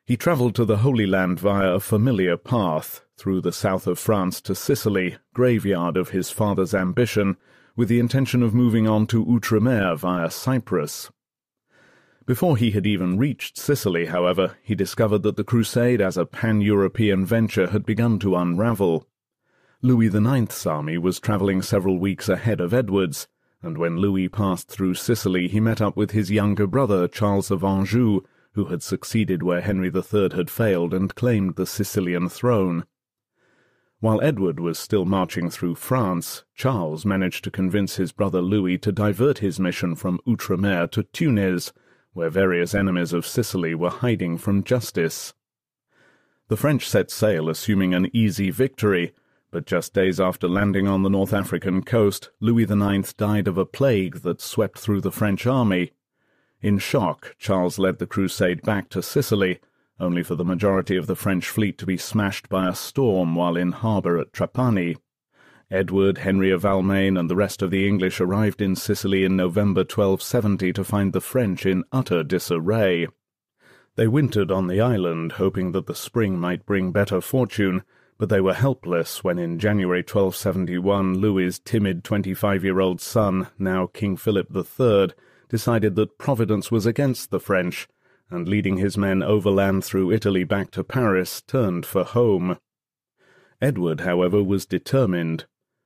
He travelled to the Holy Land via a familiar path, through the south of France to Sicily, graveyard of his father's ambition, with the intention of moving on to Outremer via Cyprus. Before he had even reached Sicily, however, he discovered that the crusade as a pan-European venture had begun to unravel. Louis IX's army was travelling several weeks ahead of Edward's, and when Louis passed through Sicily he met up with his younger brother Charles of Anjou, who had succeeded where Henry III had failed and claimed the Sicilian throne. While Edward was still marching through France, Charles managed to convince his brother Louis to divert his mission from Outremer to Tunis, where various enemies of Sicily were hiding from justice. The French set sail assuming an easy victory, but just days after landing on the North African coast, Louis IX died of a plague that swept through the French army. In shock, Charles led the crusade back to Sicily, only for the majority of the French fleet to be smashed by a storm while in harbour at Trapani. Edward, Henry of Almaine, and the rest of the English arrived in Sicily in November 1270 to find the French in utter disarray. They wintered on the island, hoping that the spring might bring better fortune, but they were helpless when in January 1271 Louis's timid twenty-five-year-old son, now King Philip III, decided that Providence was against the French, and leading his men overland through Italy back to Paris, turned for home. Edward, however, was determined.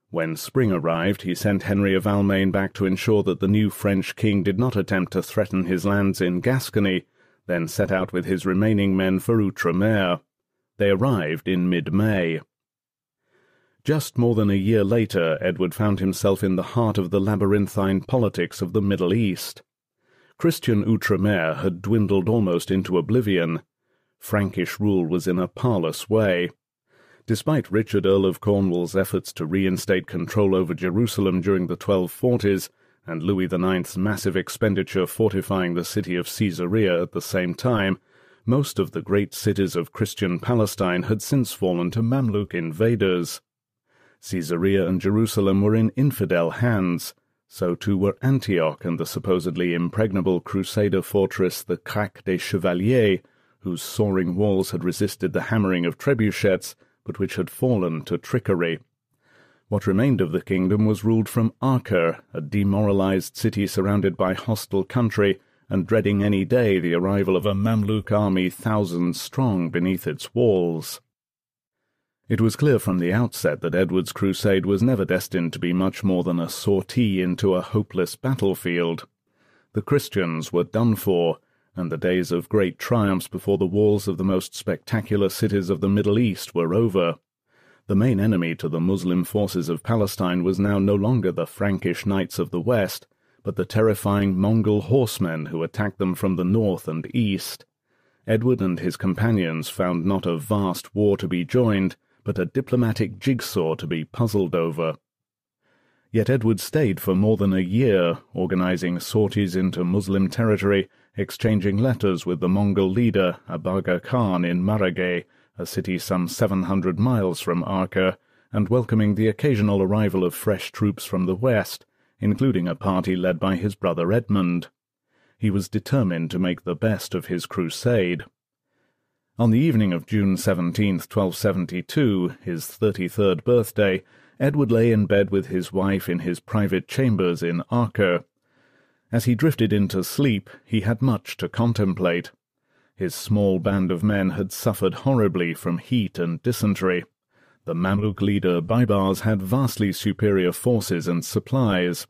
When spring arrived, he sent Henry of Almaine back to ensure that the new French king did not attempt to threaten his lands in Gascony, then set out with his remaining men for Outremer. They arrived in mid-May. Just more than a year later, Edward found himself in the heart of the labyrinthine politics of the Middle East. Christian Outremer had dwindled almost into oblivion. Frankish rule was in a parlous way. Despite Richard Earl of Cornwall's efforts to reinstate control over Jerusalem during the 1240s, and Louis IX's massive expenditure fortifying the city of Caesarea at the same time, most of the great cities of Christian Palestine had since fallen to Mamluk invaders. Caesarea and Jerusalem were in infidel hands, so too were Antioch and the supposedly impregnable crusader fortress the Crac des Chevaliers, whose soaring walls had resisted the hammering of trebuchets, but which had fallen to trickery. What remained of the kingdom was ruled from Acre, a demoralized city surrounded by hostile country, and dreading any day the arrival of a Mamluk army thousands strong beneath its walls. It was clear from the outset that Edward's crusade was never destined to be much more than a sortie into a hopeless battlefield. The Christians were done for, and the days of great triumphs before the walls of the most spectacular cities of the Middle East were over. The main enemy to the Muslim forces of Palestine was now no longer the Frankish knights of the west, but the terrifying Mongol horsemen who attacked them from the north and east. Edward and his companions found not a vast war to be joined, but a diplomatic jigsaw to be puzzled over. Yet Edward stayed for more than a year, organizing sorties into Muslim territory, exchanging letters with the Mongol leader Abaqa Khan in Maragheh, a city some seven hundred miles from Acre, and welcoming the occasional arrival of fresh troops from the west, including a party led by his brother Edmund. He was determined to make the best of his crusade. On the evening of June 17, 1272, his thirty-third birthday, Edward lay in bed with his wife in his private chambers in Acre. As he drifted into sleep, he had much to contemplate. His small band of men had suffered horribly from heat and dysentery. The Mamluk leader Baibars had vastly superior forces and supplies.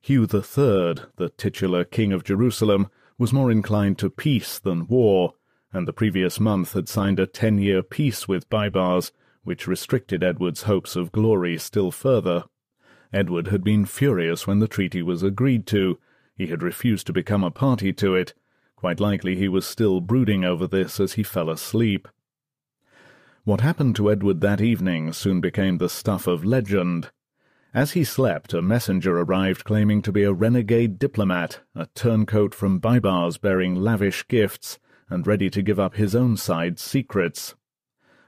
Hugh III, the titular king of Jerusalem, was more inclined to peace than war, and the previous month had signed a ten-year peace with Baibars, which restricted Edward's hopes of glory still further. Edward had been furious when the treaty was agreed to. He had refused to become a party to it. Quite likely he was still brooding over this as he fell asleep. What happened to Edward that evening soon became the stuff of legend. As he slept, a messenger arrived claiming to be a renegade diplomat, a turncoat from Baibars bearing lavish gifts, and ready to give up his own side's secrets.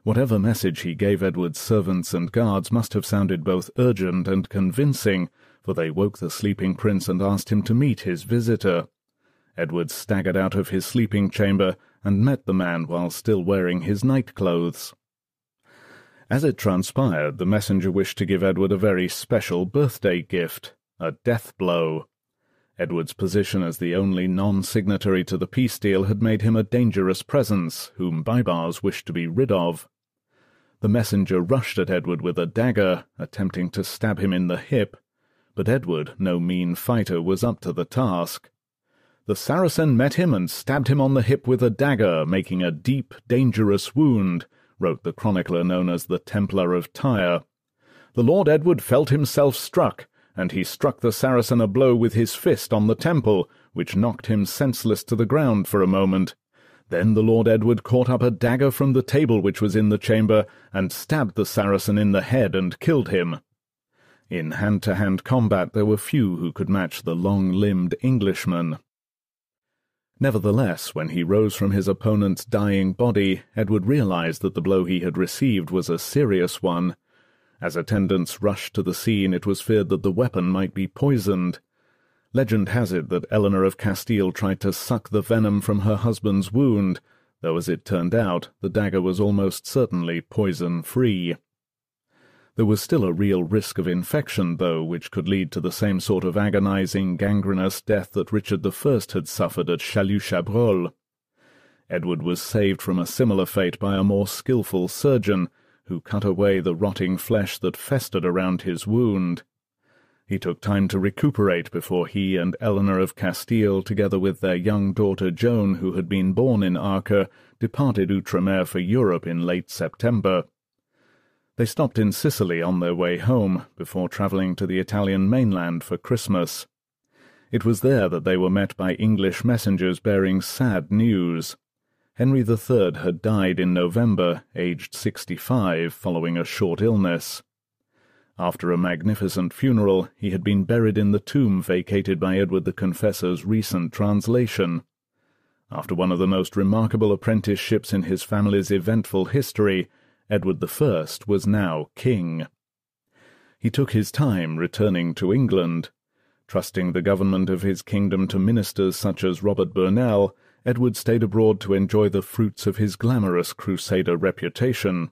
Whatever message he gave Edward's servants and guards must have sounded both urgent and convincing, for they woke the sleeping prince and asked him to meet his visitor. Edward staggered out of his sleeping chamber and met the man while still wearing his night clothes. As it transpired, the messenger wished to give Edward a very special birthday gift, a death blow. Edward's position as the only non-signatory to the peace deal had made him a dangerous presence, whom Baibars wished to be rid of. The messenger rushed at Edward with a dagger, attempting to stab him in the hip, but Edward, no mean fighter, was up to the task. The Saracen met him and stabbed him on the hip with a dagger, making a deep, dangerous wound, wrote the chronicler known as the Templar of Tyre. The Lord Edward felt himself struck, and he struck the Saracen a blow with his fist on the temple, which knocked him senseless to the ground for a moment. Then the Lord Edward caught up a dagger from the table which was in the chamber, and stabbed the Saracen in the head and killed him. In hand-to-hand combat there were few who could match the long-limbed Englishman. Nevertheless, when he rose from his opponent's dying body, Edward realized that the blow he had received was a serious one, as attendants rushed to the scene, it was feared that the weapon might be poisoned. Legend has it that Eleanor of Castile tried to suck the venom from her husband's wound, though as it turned out, the dagger was almost certainly poison-free. There was still a real risk of infection, though, which could lead to the same sort of agonizing, gangrenous death that Richard I had suffered at Châlus-Chabrol. Edward was saved from a similar fate by a more skilful surgeon, who cut away the rotting flesh that festered around his wound. He took time to recuperate before he and Eleanor of Castile, together with their young daughter Joan, who had been born in Acre, departed Outremer for Europe in late September. They stopped in Sicily on their way home, before travelling to the Italian mainland for Christmas. It was there that they were met by English messengers bearing sad news. Henry III had died in November, aged 65, following a short illness. After a magnificent funeral, he had been buried in the tomb vacated by Edward the Confessor's recent translation. After one of the most remarkable apprenticeships in his family's eventful history, Edward I was now king. He took his time returning to England. Trusting the government of his kingdom to ministers such as Robert Burnell, Edward stayed abroad to enjoy the fruits of his glamorous crusader reputation.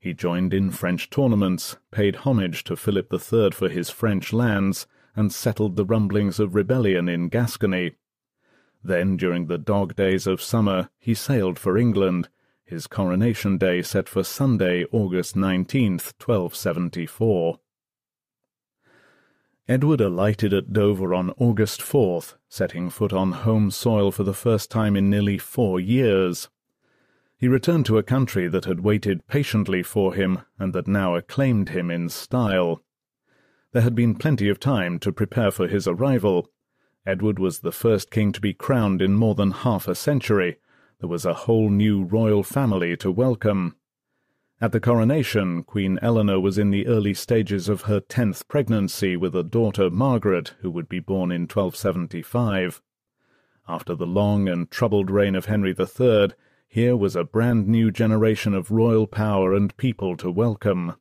He joined in French tournaments, paid homage to Philip III for his French lands, and settled the rumblings of rebellion in Gascony. Then, during the dog days of summer, he sailed for England, his coronation day set for Sunday, August 19th, 1274. Edward alighted at Dover on August 4th, setting foot on home soil for the first time in nearly four years. He returned to a country that had waited patiently for him and that now acclaimed him in style. There had been plenty of time to prepare for his arrival. Edward was the first king to be crowned in more than half a century. There was a whole new royal family to welcome. At the coronation, Queen Eleanor was in the early stages of her tenth pregnancy with a daughter, Margaret, who would be born in 1275. After the long and troubled reign of Henry III, here was a brand new generation of royal power and people to welcome.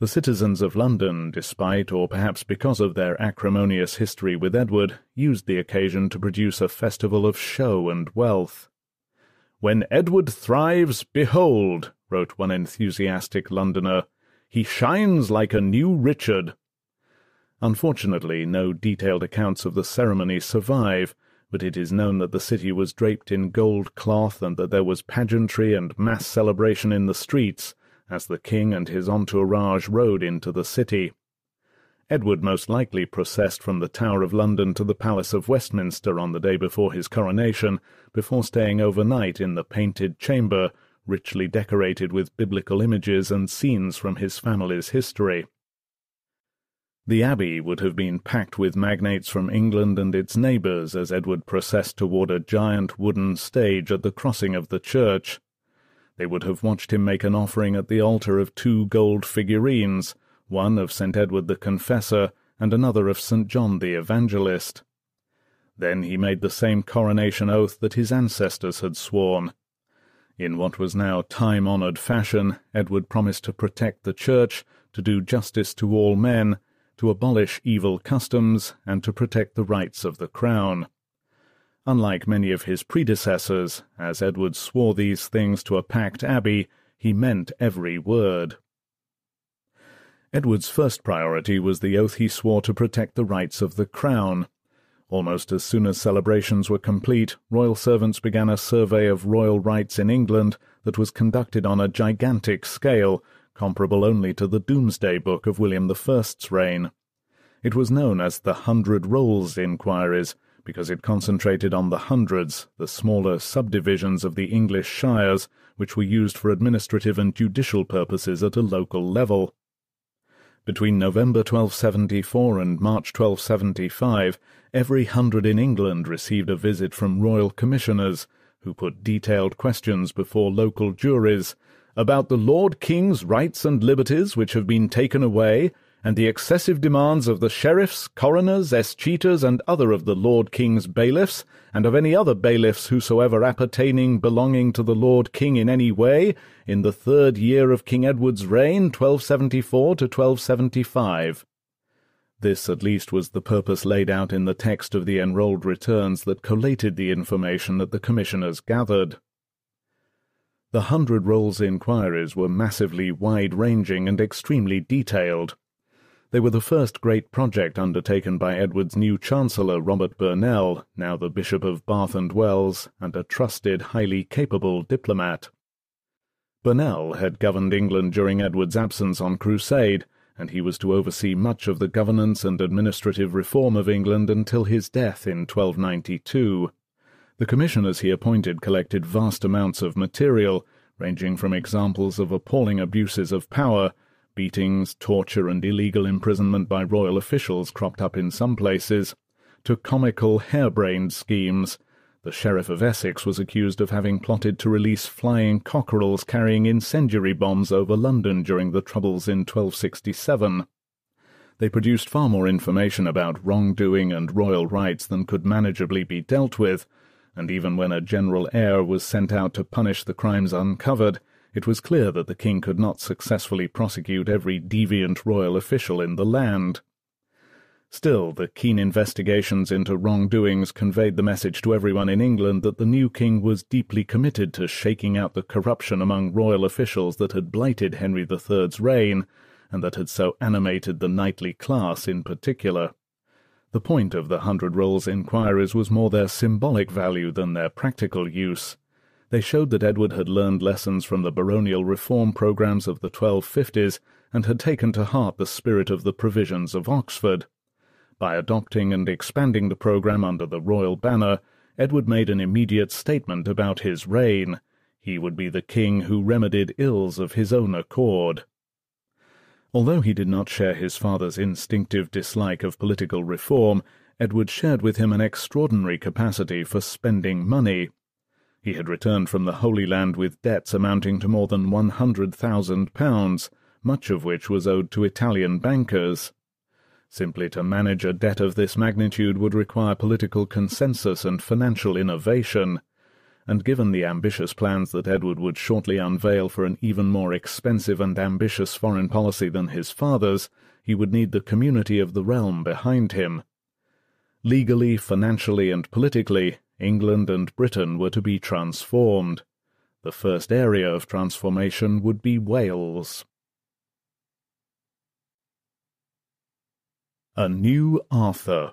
The citizens of London, despite or perhaps because of their acrimonious history with Edward, used the occasion to produce a festival of show and wealth. When Edward thrives, behold, wrote one enthusiastic Londoner, he shines like a new Richard. Unfortunately, no detailed accounts of the ceremony survive, but it is known that the city was draped in gold cloth and that there was pageantry and mass celebration in the streets as the king and his entourage rode into the city. Edward most likely processed from the Tower of London to the Palace of Westminster on the day before his coronation, before staying overnight in the Painted Chamber, richly decorated with biblical images and scenes from his family's history. The abbey would have been packed with magnates from England and its neighbours as Edward processed toward a giant wooden stage at the crossing of the church. They would have watched him make an offering at the altar of two gold figurines, one of St. Edward the Confessor, and another of St. John the Evangelist. Then he made the same coronation oath that his ancestors had sworn. In what was now time-honoured fashion, Edward promised to protect the Church, to do justice to all men, to abolish evil customs, and to protect the rights of the Crown. Unlike many of his predecessors, as Edward swore these things to a packed abbey, he meant every word. Edward's first priority was the oath he swore to protect the rights of the Crown. Almost as soon as celebrations were complete, royal servants began a survey of royal rights in England that was conducted on a gigantic scale, comparable only to the Domesday Book of William I's reign. It was known as the Hundred Rolls Inquiries, because it concentrated on the hundreds, the smaller subdivisions of the English shires, which were used for administrative and judicial purposes at a local level. Between November 1274 and March 1275, every hundred in England received a visit from royal commissioners, who put detailed questions before local juries about the Lord King's rights and liberties which have been taken away, and the excessive demands of the sheriffs, coroners, escheators, and other of the Lord King's bailiffs, and of any other bailiffs whosoever appertaining belonging to the Lord King in any way, in the third year of King Edward's reign, 1274 to 1275. This at least was the purpose laid out in the text of the enrolled returns that collated the information that the commissioners gathered. The Hundred Rolls inquiries were massively wide-ranging and extremely detailed. They were the first great project undertaken by Edward's new Chancellor Robert Burnell, now the Bishop of Bath and Wells, and a trusted, highly capable diplomat. Burnell had governed England during Edward's absence on crusade, and he was to oversee much of the governance and administrative reform of England until his death in 1292. The commissioners he appointed collected vast amounts of material, ranging from examples of appalling abuses of power beatings, torture, and illegal imprisonment by royal officials cropped up in some places, to comical, harebrained schemes, The Sheriff of Essex was accused of having plotted to release flying cockerels carrying incendiary bombs over London during the Troubles in 1267. They produced far more information about wrongdoing and royal rights than could manageably be dealt with, and even when a general eyre was sent out to punish the crimes uncovered, it was clear that the king could not successfully prosecute every deviant royal official in the land. Still, the keen investigations into wrongdoings conveyed the message to everyone in England that the new king was deeply committed to shaking out the corruption among royal officials that had blighted Henry III's reign, and that had so animated the knightly class in particular. The point of the Hundred Rolls inquiries was more their symbolic value than their practical use. They showed that Edward had learned lessons from the baronial reform programs of the 1250s and had taken to heart the spirit of the provisions of Oxford. By adopting and expanding the program under the royal banner, Edward made an immediate statement about his reign. He would be the king who remedied ills of his own accord. Although he did not share his father's instinctive dislike of political reform, Edward shared with him an extraordinary capacity for spending money. He had returned from the Holy Land with debts amounting to more than one hundred thousand pounds, much of which was owed to Italian bankers. Simply to manage a debt of this magnitude would require political consensus and financial innovation and given the ambitious plans that Edward would shortly unveil for an even more expensive and ambitious foreign policy than his father's, he would need the community of the realm behind him. Legally, financially, and politically, England and Britain were to be transformed. The first area of transformation would be Wales. A New Arthur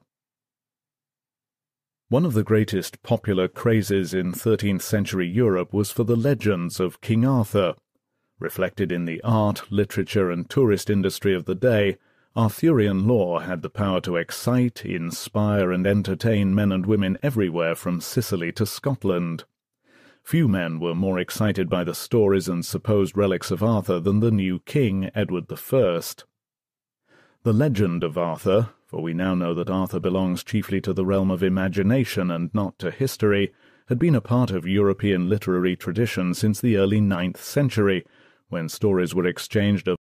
one of the greatest popular crazes in 13th century Europe was for the legends of King Arthur. Reflected in the art, literature, and tourist industry of the day, Arthurian lore had the power to excite, inspire, and entertain men and women everywhere from Sicily to Scotland. Few men were more excited by the stories and supposed relics of Arthur than the new king, Edward I. The legend of Arthur, for we now know that Arthur belongs chiefly to the realm of imagination and not to history, had been a part of European literary tradition since the early ninth century, when stories were exchanged of